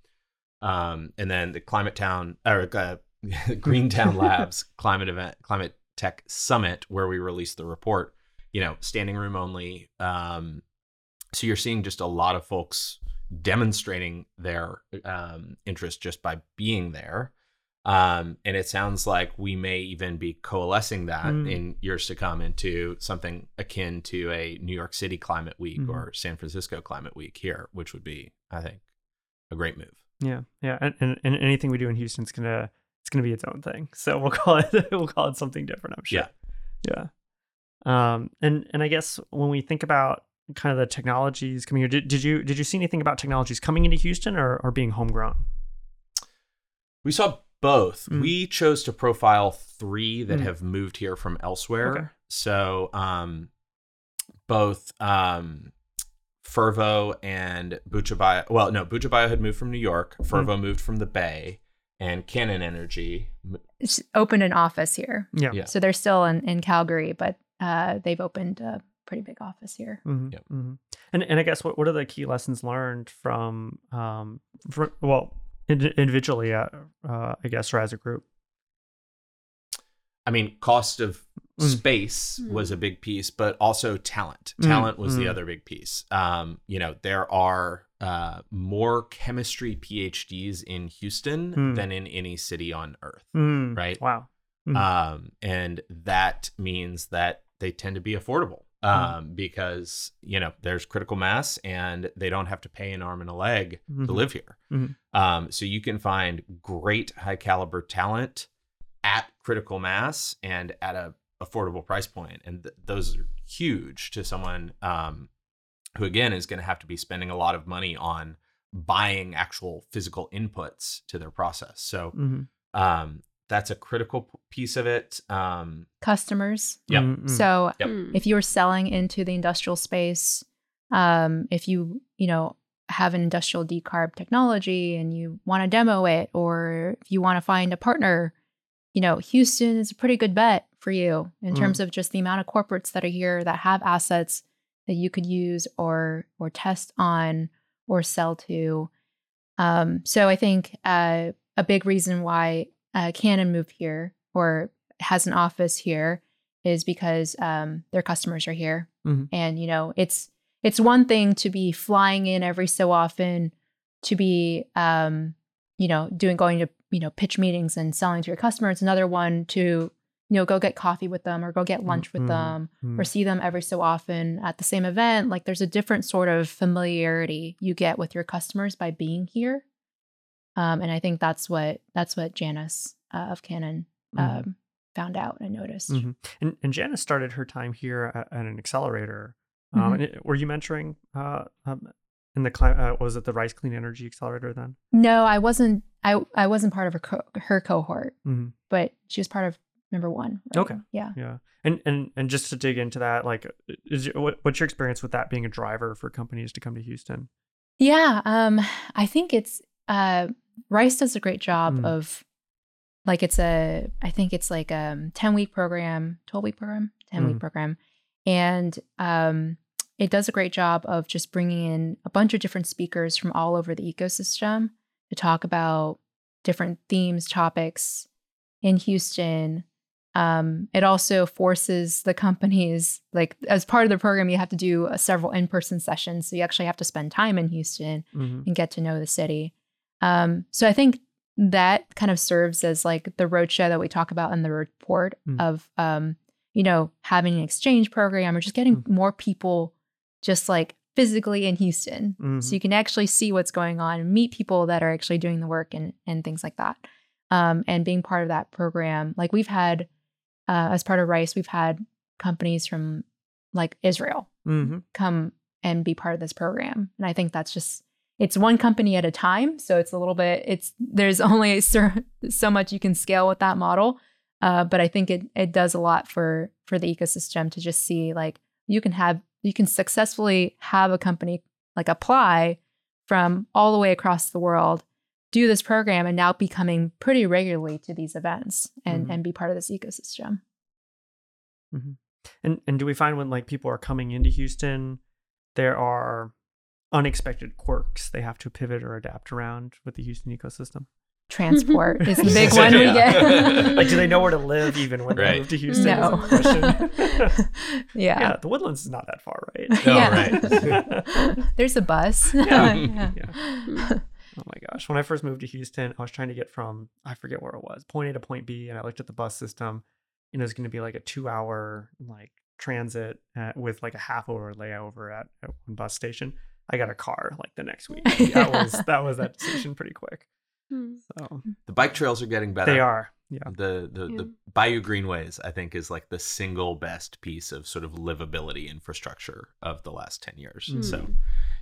um, and then the Climate Town or uh, Greentown Labs climate event, climate tech summit, where we released the report. You know, standing room only. Um, so you're seeing just a lot of folks demonstrating their um, interest just by being there. Um, and it sounds like we may even be coalescing that Mm. in years to come into something akin to a New York City Climate Week Mhm. or San Francisco Climate Week here, which would be, I think, a great move. Yeah, yeah, and, and and anything we do in Houston's gonna it's gonna be its own thing. So we'll call it we'll call it something different. I'm sure. Yeah. Yeah. Um. And and I guess when we think about kind of the technologies coming here, did, did you did you see anything about technologies coming into Houston or or being homegrown? We saw both. Mm. We chose to profile three that Mm. have moved here from elsewhere. Okay. So, um, both um, Fervo and Bucha Bio. Well, no, Bucha Bio had moved from New York. Mm. Fervo moved from the Bay, and Canon Energy. It's opened an office here, Yeah. Yeah. so they're still in in Calgary, but uh, they've opened a pretty big office here. hmm Yep. hmm And and I guess what what are the key lessons learned from um for, well ind- individually uh, uh I guess or as a group. I mean, cost of Mm. space was a big piece, but also talent. Mm, Talent was the mm. other big piece. Um, you know, there are uh, more chemistry PhDs in Houston Mm. than in any city on earth. Mm, Right. Wow. Um, and that means that they tend to be affordable um, because you know there's critical mass and they don't have to pay an arm and a leg Mhm. to live here. Mhm. Um, so you can find great high caliber talent at critical mass and at a affordable price point, and th- those are huge to someone um, who again is going to have to be spending a lot of money on buying actual physical inputs to their process. So Mhm. um, that's a critical p- piece of it. Um, Customers. Yeah. Mm, mm. So Yep. Mm. if you're selling into the industrial space, um, if you you know have an industrial decarb technology and you want to demo it, or if you want to find a partner, you know Houston is a pretty good bet for you in Mm. terms of just the amount of corporates that are here that have assets that you could use or or test on or sell to. Um, so I think uh, a big reason why uh, Canon moved here or has an office here is because um, their customers are here, Mhm. and you know it's it's one thing to be flying in every so often, to be um, you know doing going to you know pitch meetings and selling to your customers. Another one to you know go get coffee with them or go get lunch with Mhm. them Mm. or see them every so often at the same event. Like there's a different sort of familiarity you get with your customers by being here. Um, and I think that's what that's what Janice uh, of Canon Mhm. um, found out and noticed. Mhm. And and Janice started her time here at, at an accelerator. Um, Mhm. and it- were you mentoring uh, um, in the uh, was it the Rice Clean Energy Accelerator then? No, I wasn't. I I wasn't part of her co- her cohort, hmm but she was part of number one. right? Okay. Yeah. Yeah. And and and just to dig into that, like, is your, what, what's your experience with that being a driver for companies to come to Houston? Yeah, um, I think it's uh, Rice does a great job Mm. of like it's a I think it's like a ten week program, twelve week program, ten week Mm. program, and um, it does a great job of just bringing in a bunch of different speakers from all over the ecosystem to talk about different themes, topics, in Houston. Um, it also forces the companies, like as part of the program, you have to do uh, several in person sessions. So you actually have to spend time in Houston Mhm. and get to know the city. Um, so I think that kind of serves as like the roadshow that we talk about in the report Mm. of, um, you know, having an exchange program or just getting more people just like physically in Houston. Mhm. So you can actually see what's going on and meet people that are actually doing the work and, and things like that. Um, and being part of that program, like we've had, uh, as part of Rice, we've had companies from like Israel Mhm. come and be part of this program. And I think that's just it's one company at a time, so it's a little bit it's there's only so, so much you can scale with that model. Uh, but I think it it does a lot for for the ecosystem to just see like you can have you can successfully have a company like apply from all the way across the world do this program and now be coming pretty regularly to these events and Mhm. and be part of this ecosystem And and do we find when like people are coming into Houston, there are unexpected quirks they have to pivot or adapt around with the Houston ecosystem? Transport is the big one we get like, do they know where to live even when they Right. move to Houston? No. yeah. yeah, the Woodlands is not that far, right? No, yeah. There's a bus. Yeah. Yeah. Oh my gosh. When I first moved to Houston, I was trying to get from, I forget where it was, point A to point B. And I looked at the bus system and it was going to be like a two hour like transit uh, with like a half hour layover at, at one bus station. I got a car like the next week. That was, that was that decision pretty quick. Hmm. So The bike trails are getting better. they are. Yeah. The the, Yeah. the Bayou Greenways, I think, is like the single best piece of sort of livability infrastructure of the last ten years. Mm. So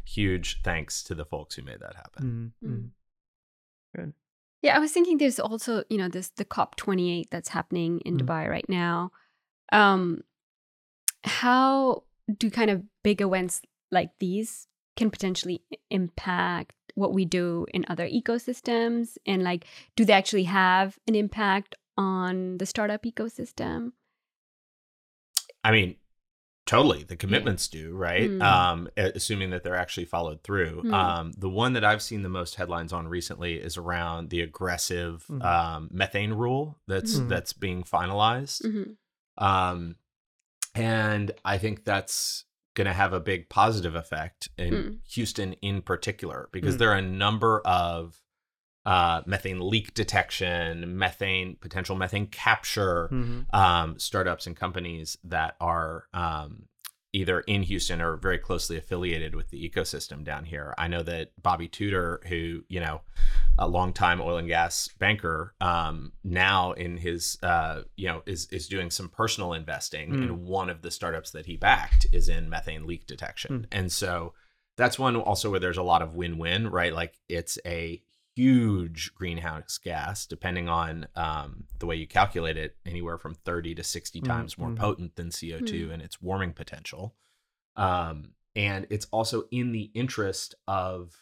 huge thanks to the folks who made that happen. Mm, mm. Good. Yeah, I was thinking there's also, you know, this the COP28 that's happening in Mm. Dubai right now. Um how do kind of big events like these can potentially impact what we do in other ecosystems and like do they actually have an impact on the startup ecosystem? I mean, totally. The commitments do, right? Mm. Um, assuming that they're actually followed through. Mm. Um, the one that I've seen the most headlines on recently is around the aggressive Mhm. um, methane rule that's Mhm. that's being finalized. Mhm. Um, and I think that's going to have a big positive effect in Mm. Houston in particular, because Mm. there are a number of uh, methane leak detection, methane potential methane capture Mhm. um, startups and companies that are um, either in Houston or very closely affiliated with the ecosystem down here. I know that Bobby Tudor, who you know, a longtime oil and gas banker, um, now in his uh, you know is is doing some personal investing, Mm. and one of the startups that he backed is in methane leak detection, Mm. and so. That's one also where there's a lot of win-win, right? Like it's a huge greenhouse gas, depending on um, the way you calculate it, anywhere from 30 to 60 Mm, times more mhm. potent than CO2 and its warming potential. Um, and it's also in the interest of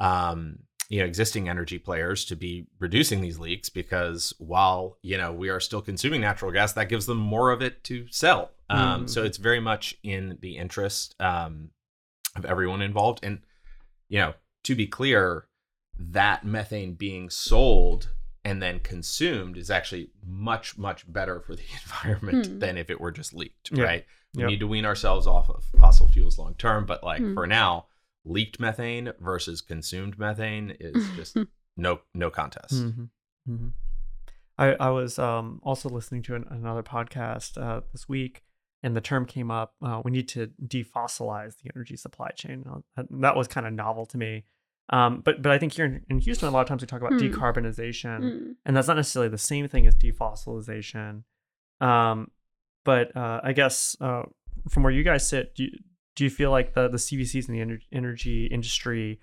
um, you know existing energy players to be reducing these leaks because while you know we are still consuming natural gas, that gives them more of it to sell. Um, Mhm. So it's very much in the interest um, of everyone involved. And you know, to be clear, that methane being sold and then consumed is actually much much better for the environment Hmm. than if it were just leaked Yeah. right we Yep. need to wean ourselves off of fossil fuels long term but like Hmm. for now leaked methane versus consumed methane is just no no contest mm-hmm. Mm-hmm. I, I was um, also listening to an, another podcast uh, this week, and the term came up. Uh, we need to defossilize the energy supply chain. Uh, that- That was kind of novel to me. Um, but but I think here in, in Houston, a lot of times we talk about Hmm. decarbonization, Mm. and that's not necessarily the same thing as defossilization. Um, but uh, I guess uh, from where you guys sit, do you, do you feel like the the CVCs in the ener- energy industry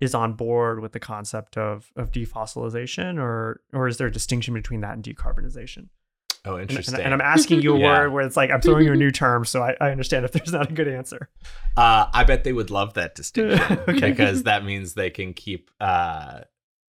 is on board with the concept of of defossilization, or or is there a distinction between that and decarbonization? Oh interesting and, and I'm asking you a Yeah. word where it's like I'm throwing you a new term, so I, I understand if there's not a good answer. Uh, I bet they would love that distinction Okay. because that means they can keep. Uh,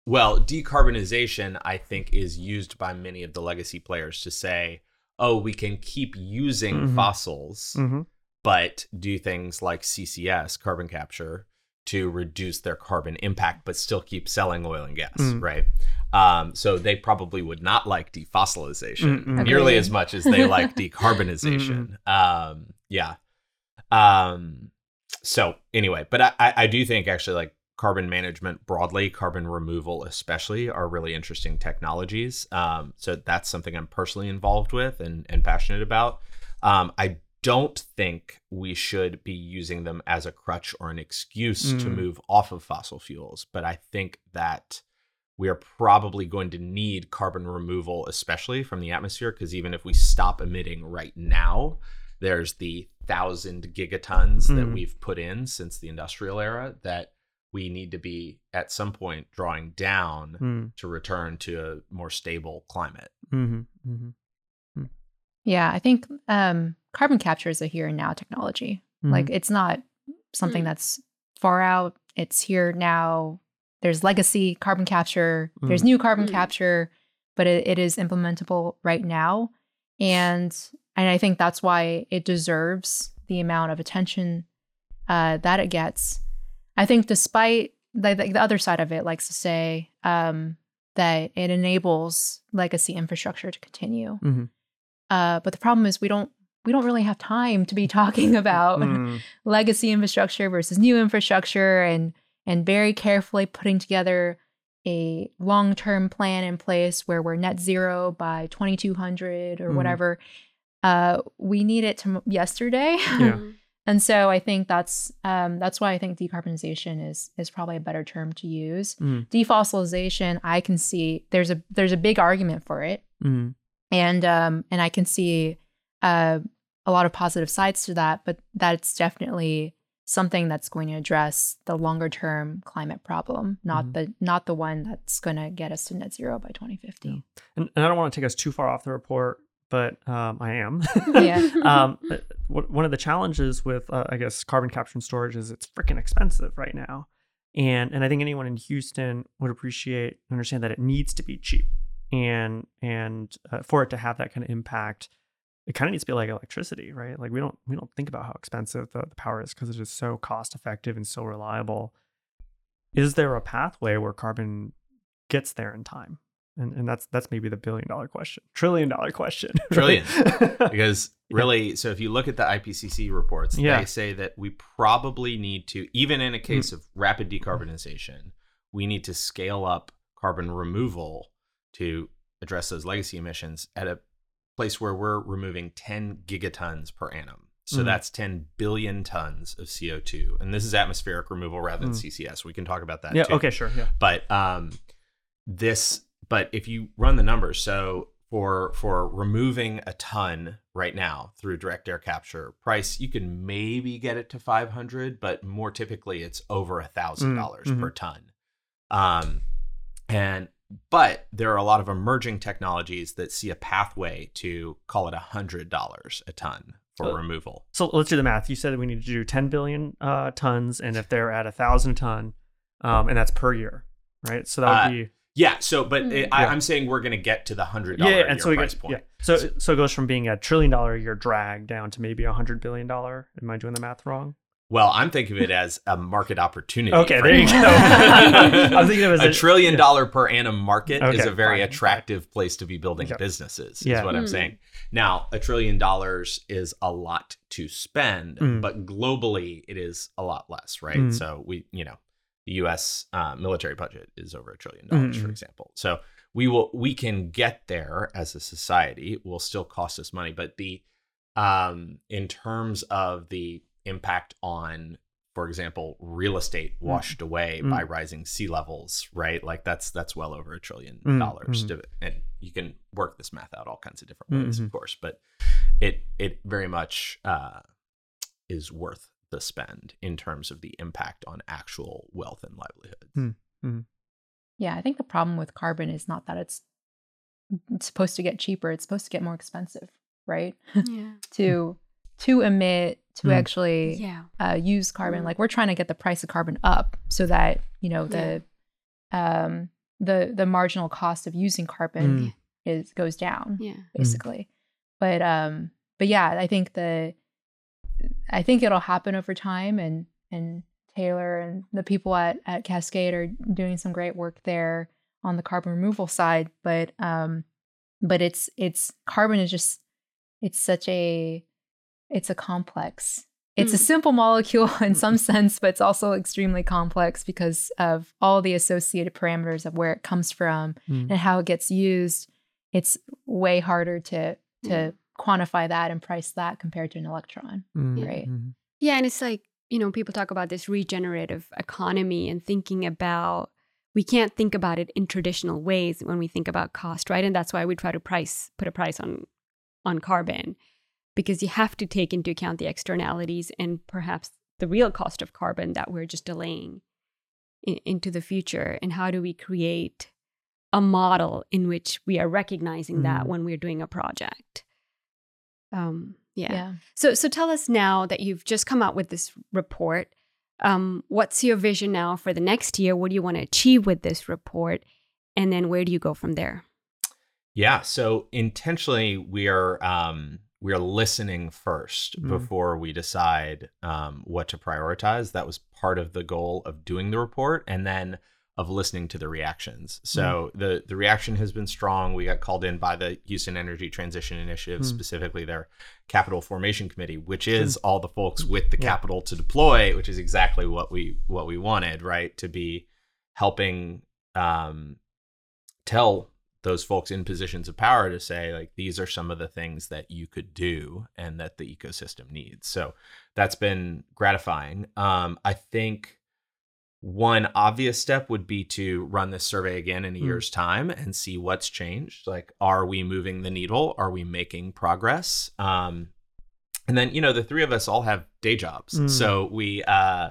well, decarbonization, I think, is used by many of the legacy players to say, "Oh, we can keep using Mhm. fossils, hmm but do things like CCS, carbon capture, to reduce their carbon impact, but still keep selling oil and gas, Mm. right? Um, so they probably would not like defossilization Mm, mm. nearly as much as they like decarbonization. Um, yeah. Um, so anyway, but I, I I do think actually like carbon management broadly, carbon removal especially, are really interesting technologies. Um, so that's something I'm personally involved with and and passionate about. Um, I don't think we should be using them as a crutch or an excuse to Mm. move off of fossil fuels, but I think that we are probably going to need carbon removal, especially from the atmosphere, because even if we stop emitting right now, there's the thousand gigatons that Mm. we've put in since the industrial era that we need to be at some point drawing down Mm, to return to a more stable climate. Mm-hmm, mhm, Yeah, I think um, carbon capture is a here and now technology. mhm. Like it's not something Mm. that's far out. It's here now. There's legacy carbon capture. There's Mm. new carbon Mm. capture, but it, it is implementable right now, and and I think that's why it deserves the amount of attention uh, that it gets. I think despite like the, the other side of it likes to say um, that it enables legacy infrastructure to continue. Uh, but the problem is we don't we don't really have time to be talking about Mm, legacy infrastructure versus new infrastructure and and very carefully putting together a long-term plan in place where we're net zero by 2200 or Mhm. whatever. Uh we need it to yesterday. Yeah. and so i think that's um that's why i think decarbonization is is probably a better term to use. Mm, defossilization i can see there's a there's a big argument for it. Mm, and um and I can see uh, a lot of positive sides to that, but that's definitely something that's going to address the longer term climate problem, not Mhm. the not the one that's going to get us to net zero by 2050. and, and I don't want to take us too far off the report, but um, I am. Yeah. um, w- one of the challenges with, uh, I guess, carbon capture and storage is it's freaking expensive right now, and and I think anyone in Houston would appreciate and understand that it needs to be cheap, and and uh, for it to have that kind of impact, it kind of needs to be like electricity, right? Like we don't we don't think about how expensive the, the power is because it is so cost effective and so reliable. Is there a pathway where carbon gets there in time? And and that's that's maybe the billion dollar question, trillion dollar question, right? Trillion. because really so if you look at the ipcc reports Yeah. they say that we probably need to even in a case of rapid decarbonization we need to scale up carbon removal to address those legacy emissions at a place where we're removing 10 gigatons per annum so Mm. that's 10 billion tons of co2 and this is atmospheric removal rather than Mm. ccs we can talk about that yeah. too Okay. Sure. Yeah. but um this but if you run the numbers so for for removing a ton right now through direct air capture price you can maybe get it to 500 but more typically it's over a thousand dollars mhm. per ton um and but there are a lot of emerging technologies that see a pathway to call it a hundred dollars a ton for Uh, removal So let's do the math. You said we need to do 10 billion uh, tons, and if they're at a thousand ton, um, and that's per year, right? So that would Uh, be yeah so but Mm. I, Yeah. i'm saying we're going to get to the hundred yeah, dollar yeah, and so we price get point yeah. So so it goes from being a trillion dollar a year drag down to maybe a hundred billion dollar. Am I doing the math wrong? Well, I'm thinking of it as a market opportunity. Okay, there you go. I'm thinking of it as a a- trillion yeah. dollar per annum market is a very fine, attractive place to be building Okay. businesses. Is Yeah. what I'm Mm. saying. Now, a trillion dollars is a lot to spend, Mm. but globally it is a lot less, right? Mm. So we, you know, the U.S. Uh, military budget is over a trillion dollars, for Mm. example. So we will we can get there as a society. It will still cost us money, but the um in terms of the impact on for example real estate washed away Mm. by rising sea levels right like that's that's well over a trillion Mm, dollars mm. to, and you can work this math out all kinds of different ways Mhm. of course but it it very much uh is worth the spend in terms of the impact on actual wealth and livelihood Mm. Yeah, I think the problem with carbon is not that it's it's supposed to get cheaper; it's supposed to get more expensive, right? yeah. to to emit, to Mm. actually Yeah. uh, use carbon. Mm. Like we're trying to get the price of carbon up so that you know the um the the marginal cost of using carbon Mm. is goes down Yeah. basically. But um but yeah, I think the I think it'll happen over time and and Taylor and the people at at Cascade are doing some great work there on the carbon removal side, but um, but it's it's carbon is just it's such a it's a complex it's a Mm. simple molecule in some sense but it's also extremely complex because of all the associated parameters of where it comes from Mm. and how it gets used it's way harder to to quantify that and price that compared to an electron Mm, Right. mhm. Yeah, and it's like, you know, people talk about this regenerative economy and thinking about we can't think about it in traditional ways when we think about cost, right? And that's why we try to price put a price on on carbon because you have to take into account the externalities and perhaps the real cost of carbon that we're just delaying in, into the future and how do we create a model in which we are recognizing that Mhm. when we're doing a project. Um yeah. yeah So, so tell us now that you've just come out with this report. Um, what's your vision now for the next year? What do you want to achieve with this report? And then where do you go from there? Yeah. So intentionally, we are um, we are listening first Mm. before we decide um, what to prioritize. That was part of the goal of doing the report, and then of listening to the reactions. So the the reaction has been strong. We got called in by the Houston Energy Transition Initiative, Mm. specifically their capital formation committee, which is all the folks with the Yeah. capital to deploy, which is exactly what we what we wanted, right? To be helping um, tell those folks in positions of power to say like these are some of the things that you could do and that the ecosystem needs. So that's been gratifying. Um, i think one obvious step would be to run this survey again in a Mm. year's time and see what's changed. Like are we moving the needle? Are we making progress? Um, and then you know the three of us all have day jobs. Mm. so we uh,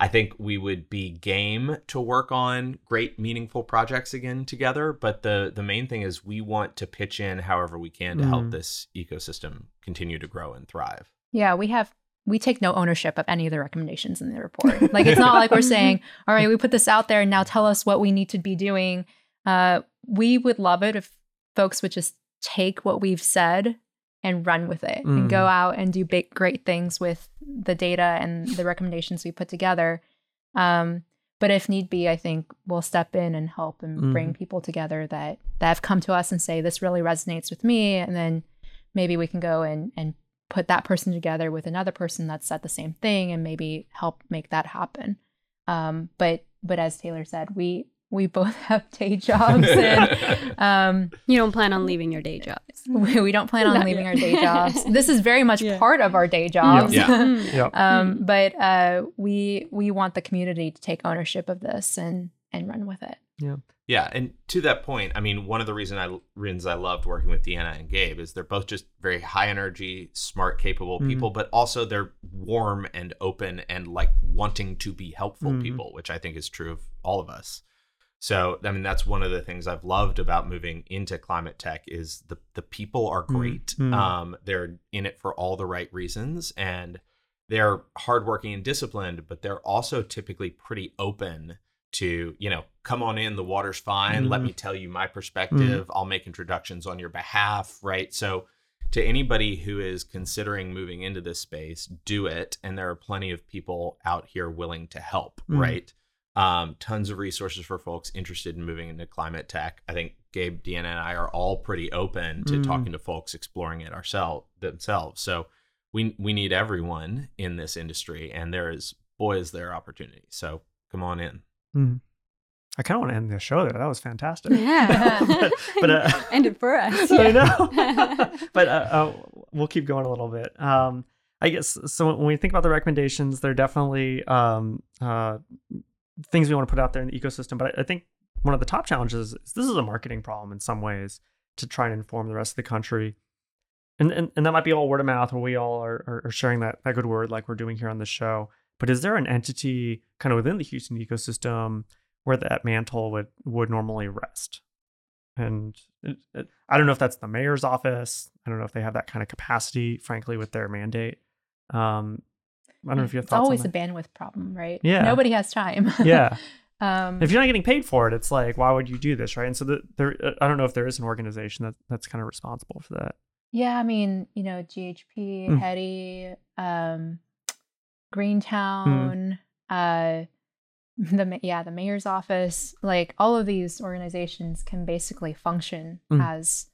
I think we would be game to work on great, meaningful projects again together. But the the main thing is we want to pitch in however we can to help Mm. this ecosystem continue to grow and thrive. Yeah, we have we take no ownership of any of the recommendations in the report. Like it's not like we're saying, "All right, we put this out there and now tell us what we need to be doing." Uh, we would love it if folks would just take what we've said and run with it and go Mhm. out and do big great things with the data and the recommendations we put together. Um, but if need be, I think we'll step in and help and bring people together that that have come to us and say this really resonates with me, and then maybe we can go and and put that person together with another person that said the same thing and maybe help make that happen. Um, but but as Taylor said, we we both have day jobs and um, You don't plan on leaving your day jobs. we, we don't plan on Not leaving yet. our day jobs. This is very much Yeah. part of our day jobs. Yeah. Mm. Yeah. um, but uh, we we want the community to take ownership of this and and run with it. Yeah, yeah and to that point, I mean, one of the reason I reasons I loved working with Deanna and Gabe is they're both just very high energy, smart, capable Mhm. people, but also they're warm and open and like wanting to be helpful Mhm. people, which I think is true of all of us. So, I mean, that's one of the things I've loved about moving into climate tech is the the people are great. Mhm. Um, they're in it for all the right reasons, and they're hardworking and disciplined, but they're also typically pretty open to you know come on in the water's fine let Mhm. me tell you my perspective i'll make introductions on your behalf right so to anybody who is considering moving into this space do it and there are plenty of people out here willing to help Mhm. right um, tons of resources for folks interested in moving into climate tech i think gabe deanna and i are all pretty open to Mhm. talking to folks exploring it ourselves themselves so we we need everyone in this industry and there is boy is there opportunity so come on in Mhm. I kind of want to end the show there. That was fantastic. Yeah. but, but uh, End it for us. I know. but uh, uh, we'll keep going a little bit. Um, I guess so. When we think about the recommendations, they're definitely um, uh, things we want to put out there in the ecosystem. But I, I think one of the top challenges is this is a marketing problem in some ways to try and inform the rest of the country. And, and, and that might be all word of mouth, where we all are, are, sharing that, that good word like we're doing here on the show. But is there an entity kind of within the Houston ecosystem where that mantle would, would normally rest? And it, it, I don't know if that's the mayor's office. I don't know if they have that kind of capacity, frankly, with their mandate. Um, I don't know if you have it's thoughts always a bandwidth problem, right? Yeah. nobody has time. Yeah. um, if you're not getting paid for it, it's like, why would you do this, right? And so the, there, uh, I don't know if there is an organization that that's kind of responsible for that. yeah, I mean, you know, GHP, Mm. HETI, um, Greentown, uh, the yeah the mayor's office, like all of these organizations can basically function Mm. as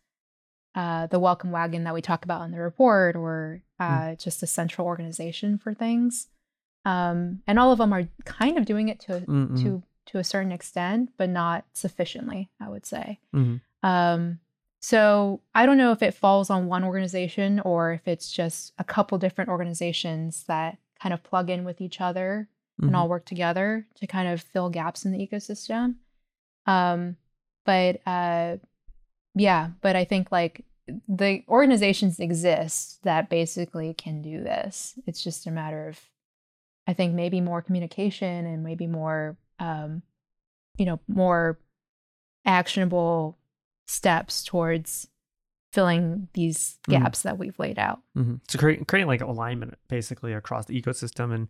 uh, the welcome wagon that we talk about in the report, or uh, Mm. just a central organization for things. Um, and all of them are kind of doing it to Mm, mm, to to a certain extent, but not sufficiently. I would say. mhm. Um, so I don't know if it falls on one organization or if it's just a couple different organizations that kind of plug in with each other and Mhm. all work together to kind of fill gaps in the ecosystem. Um, but uh, yeah, but I think like the organizations exist that basically can do this. It's just a matter of, I think maybe more communication and maybe more, um, you know, more actionable steps towards filling these Mhm. gaps that we've laid out. hmm So creating creating like alignment basically across the ecosystem, and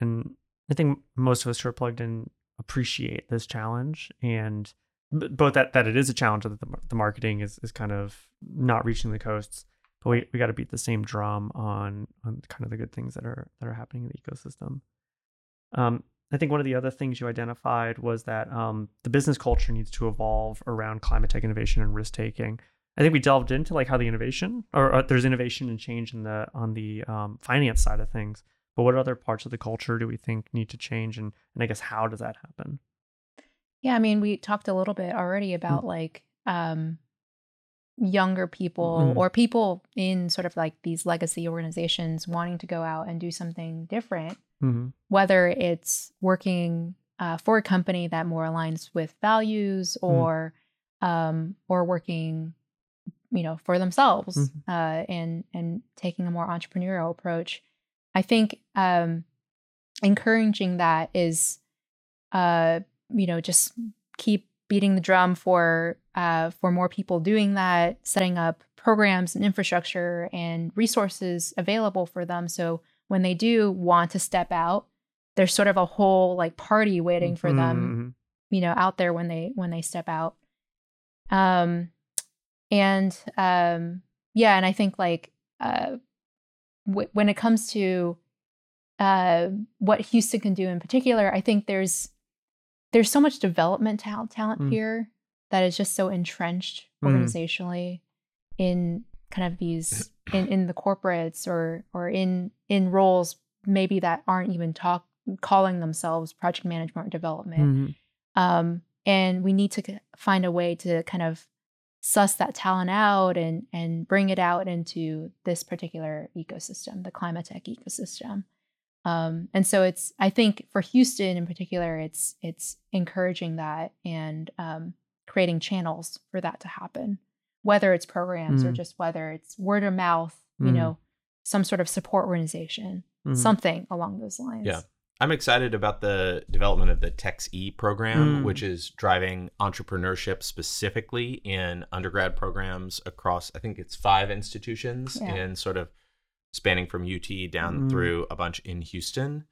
and I think most of us who are plugged in appreciate this challenge, and both that that it is a challenge that the, the marketing is is kind of not reaching the coasts, but we, we got to beat the same drum on on kind of the good things that are that are happening in the ecosystem. Um, I think one of the other things you identified was that um, the business culture needs to evolve around climate tech innovation and risk taking. I think we delved into like how the innovation or, there's innovation and change in the on the um, finance side of things. But what other parts of the culture do we think need to change, and and I guess how does that happen? Yeah, I mean, we talked a little bit already about like um younger people Mhm. or people in sort of like these legacy organizations wanting to go out and do something different, Mm-hmm. whether it's working uh, for a company that more aligns with values or um or working you know for themselves Mhm. uh and and taking a more entrepreneurial approach i think um encouraging that is uh you know just keep beating the drum for uh for more people doing that setting up programs and infrastructure and resources available for them so when they do want to step out there's sort of a whole like party waiting for them Mhm. you know out there when they when they step out um and um yeah and i think like uh w- when it comes to uh what houston can do in particular i think there's there's so much development talent talent Mm. here that is just so entrenched Mm. organizationally in kind of these in in the corporates or or in in roles maybe that aren't even talk calling themselves project management or development Mhm. um, and we need to find a way to kind of suss that talent out and and bring it out into this particular ecosystem, the climate tech ecosystem. Um, and so it's I think for Houston in particular, it's it's encouraging that and um, creating channels for that to happen, whether it's programs or Mm. just whether it's word of mouth, you Mm. know, some sort of support organization, Mhm. something along those lines. Yeah. I'm excited about the development of the TEX-E program, Mm. which is driving entrepreneurship specifically in undergrad programs across, I think it's five institutions Yeah. and sort of spanning from UT down Mm. through a bunch in Houston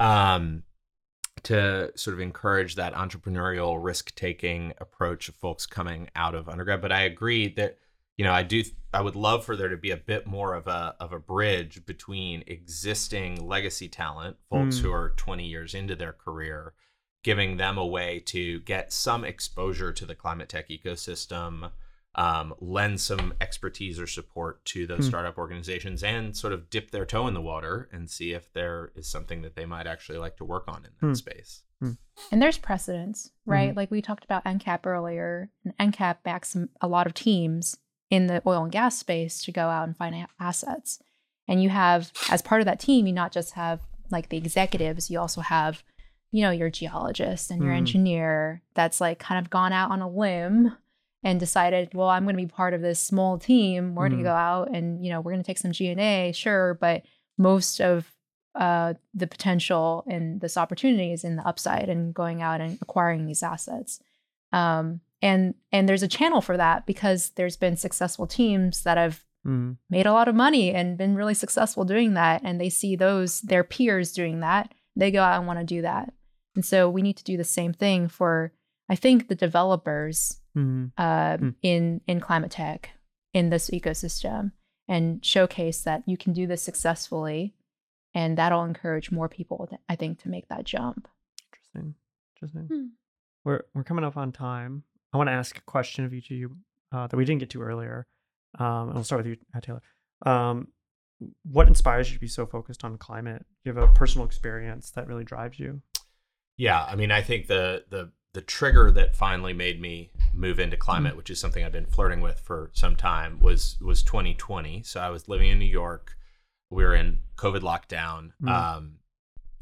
um, to sort of encourage that entrepreneurial risk taking approach of folks coming out of undergrad. But I agree that you know, I do. I would love for there to be a bit more of a of a bridge between existing legacy talent, folks Mm. who are 20 years into their career, giving them a way to get some exposure to the climate tech ecosystem, um, lend some expertise or support to those Hmm. startup organizations, and sort of dip their toe in the water and see if there is something that they might actually like to work on in that Hmm. space. And there's precedence, right? Like we talked about EnCap earlier, and EnCap backs a lot of teams in the oil and gas space to go out and find a- assets. And you have, as part of that team, you not just have like the executives, you also have, you know, your geologist and your Mm. engineer that's like kind of gone out on a limb and decided, well, I'm going to be part of this small team. We're going Mm. to go out and, you know, we're going to take some G&A, sure, but most of uh, the potential and this opportunity is in the upside and going out and acquiring these assets. Um, and and there's a channel for that because there's been successful teams that have Mhm. made a lot of money and been really successful doing that, and they see those their peers doing that, they go out and want to do that. And so we need to do the same thing for I think the developers Mhm. uh, Hmm. in in climate tech in this ecosystem and showcase that you can do this successfully and that'll encourage more people, th- I think, to make that jump. Interesting. Interesting. Hmm. We're we're coming up on time. I want to ask a question of each of you uh, that we didn't get to earlier. Um, and we'll start with you, uh, Taylor. Um, what inspires you to be so focused on climate? Do you have a personal experience that really drives you? Yeah, I mean, I think the the the trigger that finally made me move into climate, which is something I've been flirting with for some time, was was 2020. So I was living in New York. We were in COVID lockdown. Mm. Um,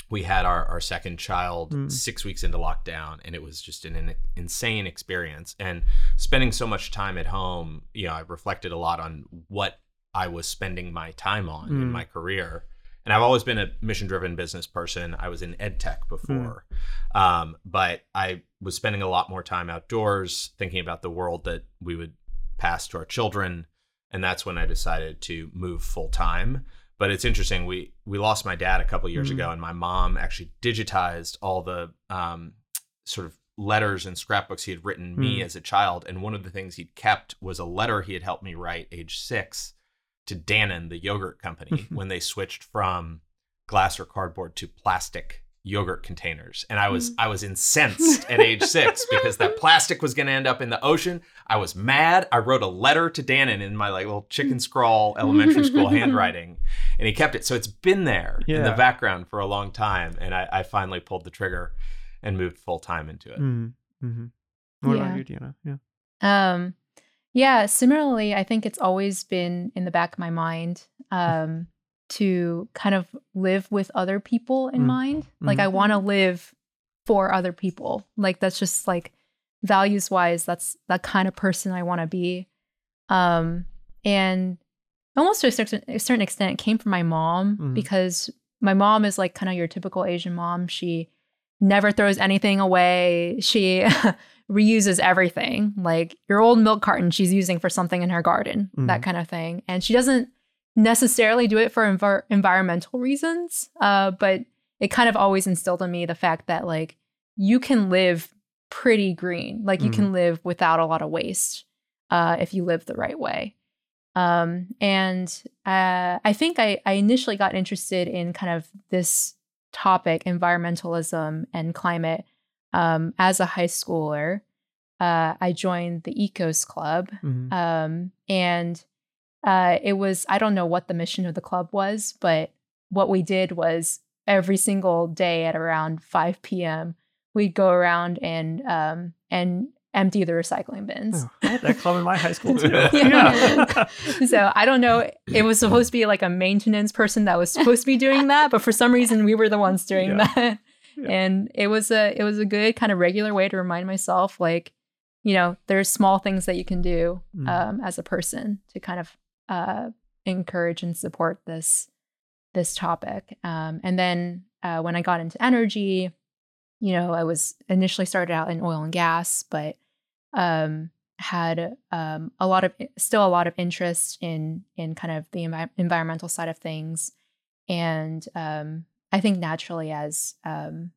we had our, our second child Mm. six weeks into lockdown, and it was just an, an insane experience. And spending so much time at home, you know, I reflected a lot on what I was spending my time on in Mm. my career. And I've always been a mission driven business person. I was in ed tech before. Um, but I was spending a lot more time outdoors thinking about the world that we would pass to our children. And that's when I decided to move full time. But it's interesting. We we lost my dad a couple years Mhm. ago, and my mom actually digitized all the um, sort of letters and scrapbooks he had written me Mm. as a child. And one of the things he'd kept was a letter he had helped me write age six to Dannon, the yogurt company, when they switched from glass or cardboard to plastic yogurt containers. And I was I was incensed at age six because that plastic was gonna end up in the ocean. I was mad. I wrote a letter to Dannon in my like little chicken scrawl elementary school handwriting. And he kept it. So it's been there in the background for a long time. And I, I finally pulled the trigger and moved full time into it. Mm. hmm What Yeah. about you, Deanna? Yeah. Um, yeah, similarly, I think it's always been in the back of my mind um, to kind of live with other people in Mm. mind. Like, Mhm. I want to live for other people. Like, that's just like values wise, that's that kind of person I want to be. Um, and almost to a certain, a certain extent, it came from my mom Mhm. because my mom is like kind of your typical Asian mom. She never throws anything away. She reuses everything. Like your old milk carton she's using for something in her garden, that Mhm. kind of thing. And she doesn't necessarily do it for envir- environmental reasons, uh, but it kind of always instilled in me the fact that like you can live pretty green. Like you Mhm. can live without a lot of waste uh, if you live the right way. Um, and uh, I think I, I initially got interested in kind of this topic, environmentalism and climate, um, as a high schooler. Uh, I joined the Ecos Club, Mhm. um, and uh, it was I don't know what the mission of the club was, but what we did was every single day at around 5 p.m. we'd go around and um, and empty the recycling bins. Oh, I had that club in my high school too. Yeah. so I don't know. It was supposed to be like a maintenance person that was supposed to be doing that, but for some reason we were the ones doing Yeah. that. Yeah. And it was a it was a good kind of regular way to remind myself, like, you know, there's small things that you can do Mm. um, as a person to kind of uh, encourage and support this this topic. Um, and then uh, when I got into energy, you know, I was initially started out in oil and gas, but um, had um, a lot of still a lot of interest in in kind of the envi- environmental side of things, and um, I think naturally as um,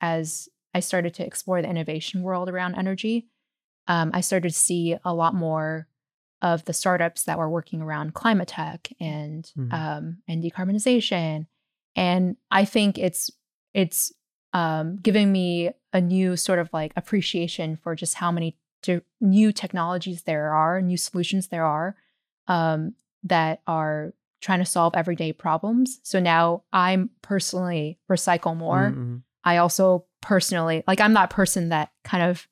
as I started to explore the innovation world around energy, um, I started to see a lot more of the startups that were working around climate tech and Mhm. um, and decarbonization, and I think it's it's um, giving me a new sort of like appreciation for just how many new technologies there are, new solutions there are um, that are trying to solve everyday problems. So now I'm personally recycle more. Mhm. I also personally like I'm that person that kind of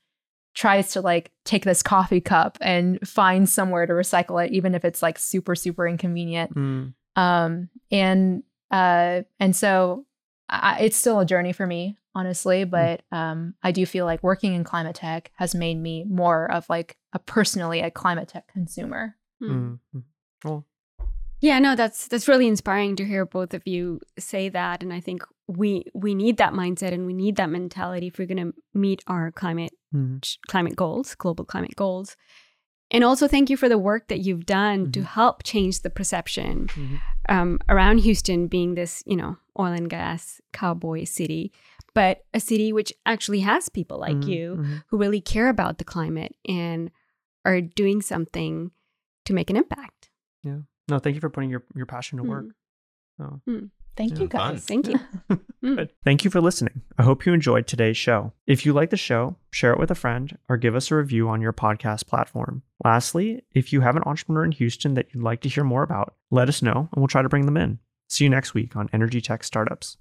tries to like take this coffee cup and find somewhere to recycle it, even if it's like super super inconvenient. Mm. Um, and uh, and so I, it's still a journey for me, honestly. But um, I do feel like working in climate tech has made me more of like a personally a climate tech consumer. Mm. Mm. Well, Yeah, no, that's that's really inspiring to hear both of you say that, and I think we we need that mindset and we need that mentality if we're going to meet our climate mm. ch- climate goals, global climate goals. And also, thank you for the work that you've done to Mhm. help change the perception Mhm. um, around Houston being this, you know, oil and gas cowboy city, but a city which actually has people like Mhm. you Mhm. who really care about the climate and are doing something to make an impact. Yeah. No, thank you for putting your, your passion to work. Oh. Thank Yeah, you fun. guys. Thank you. Mm. Good. Thank you for listening. I hope you enjoyed today's show. If you like the show, share it with a friend or give us a review on your podcast platform. Lastly, if you have an entrepreneur in Houston that you'd like to hear more about, let us know and we'll try to bring them in. See you next week on Energy Tech Startups.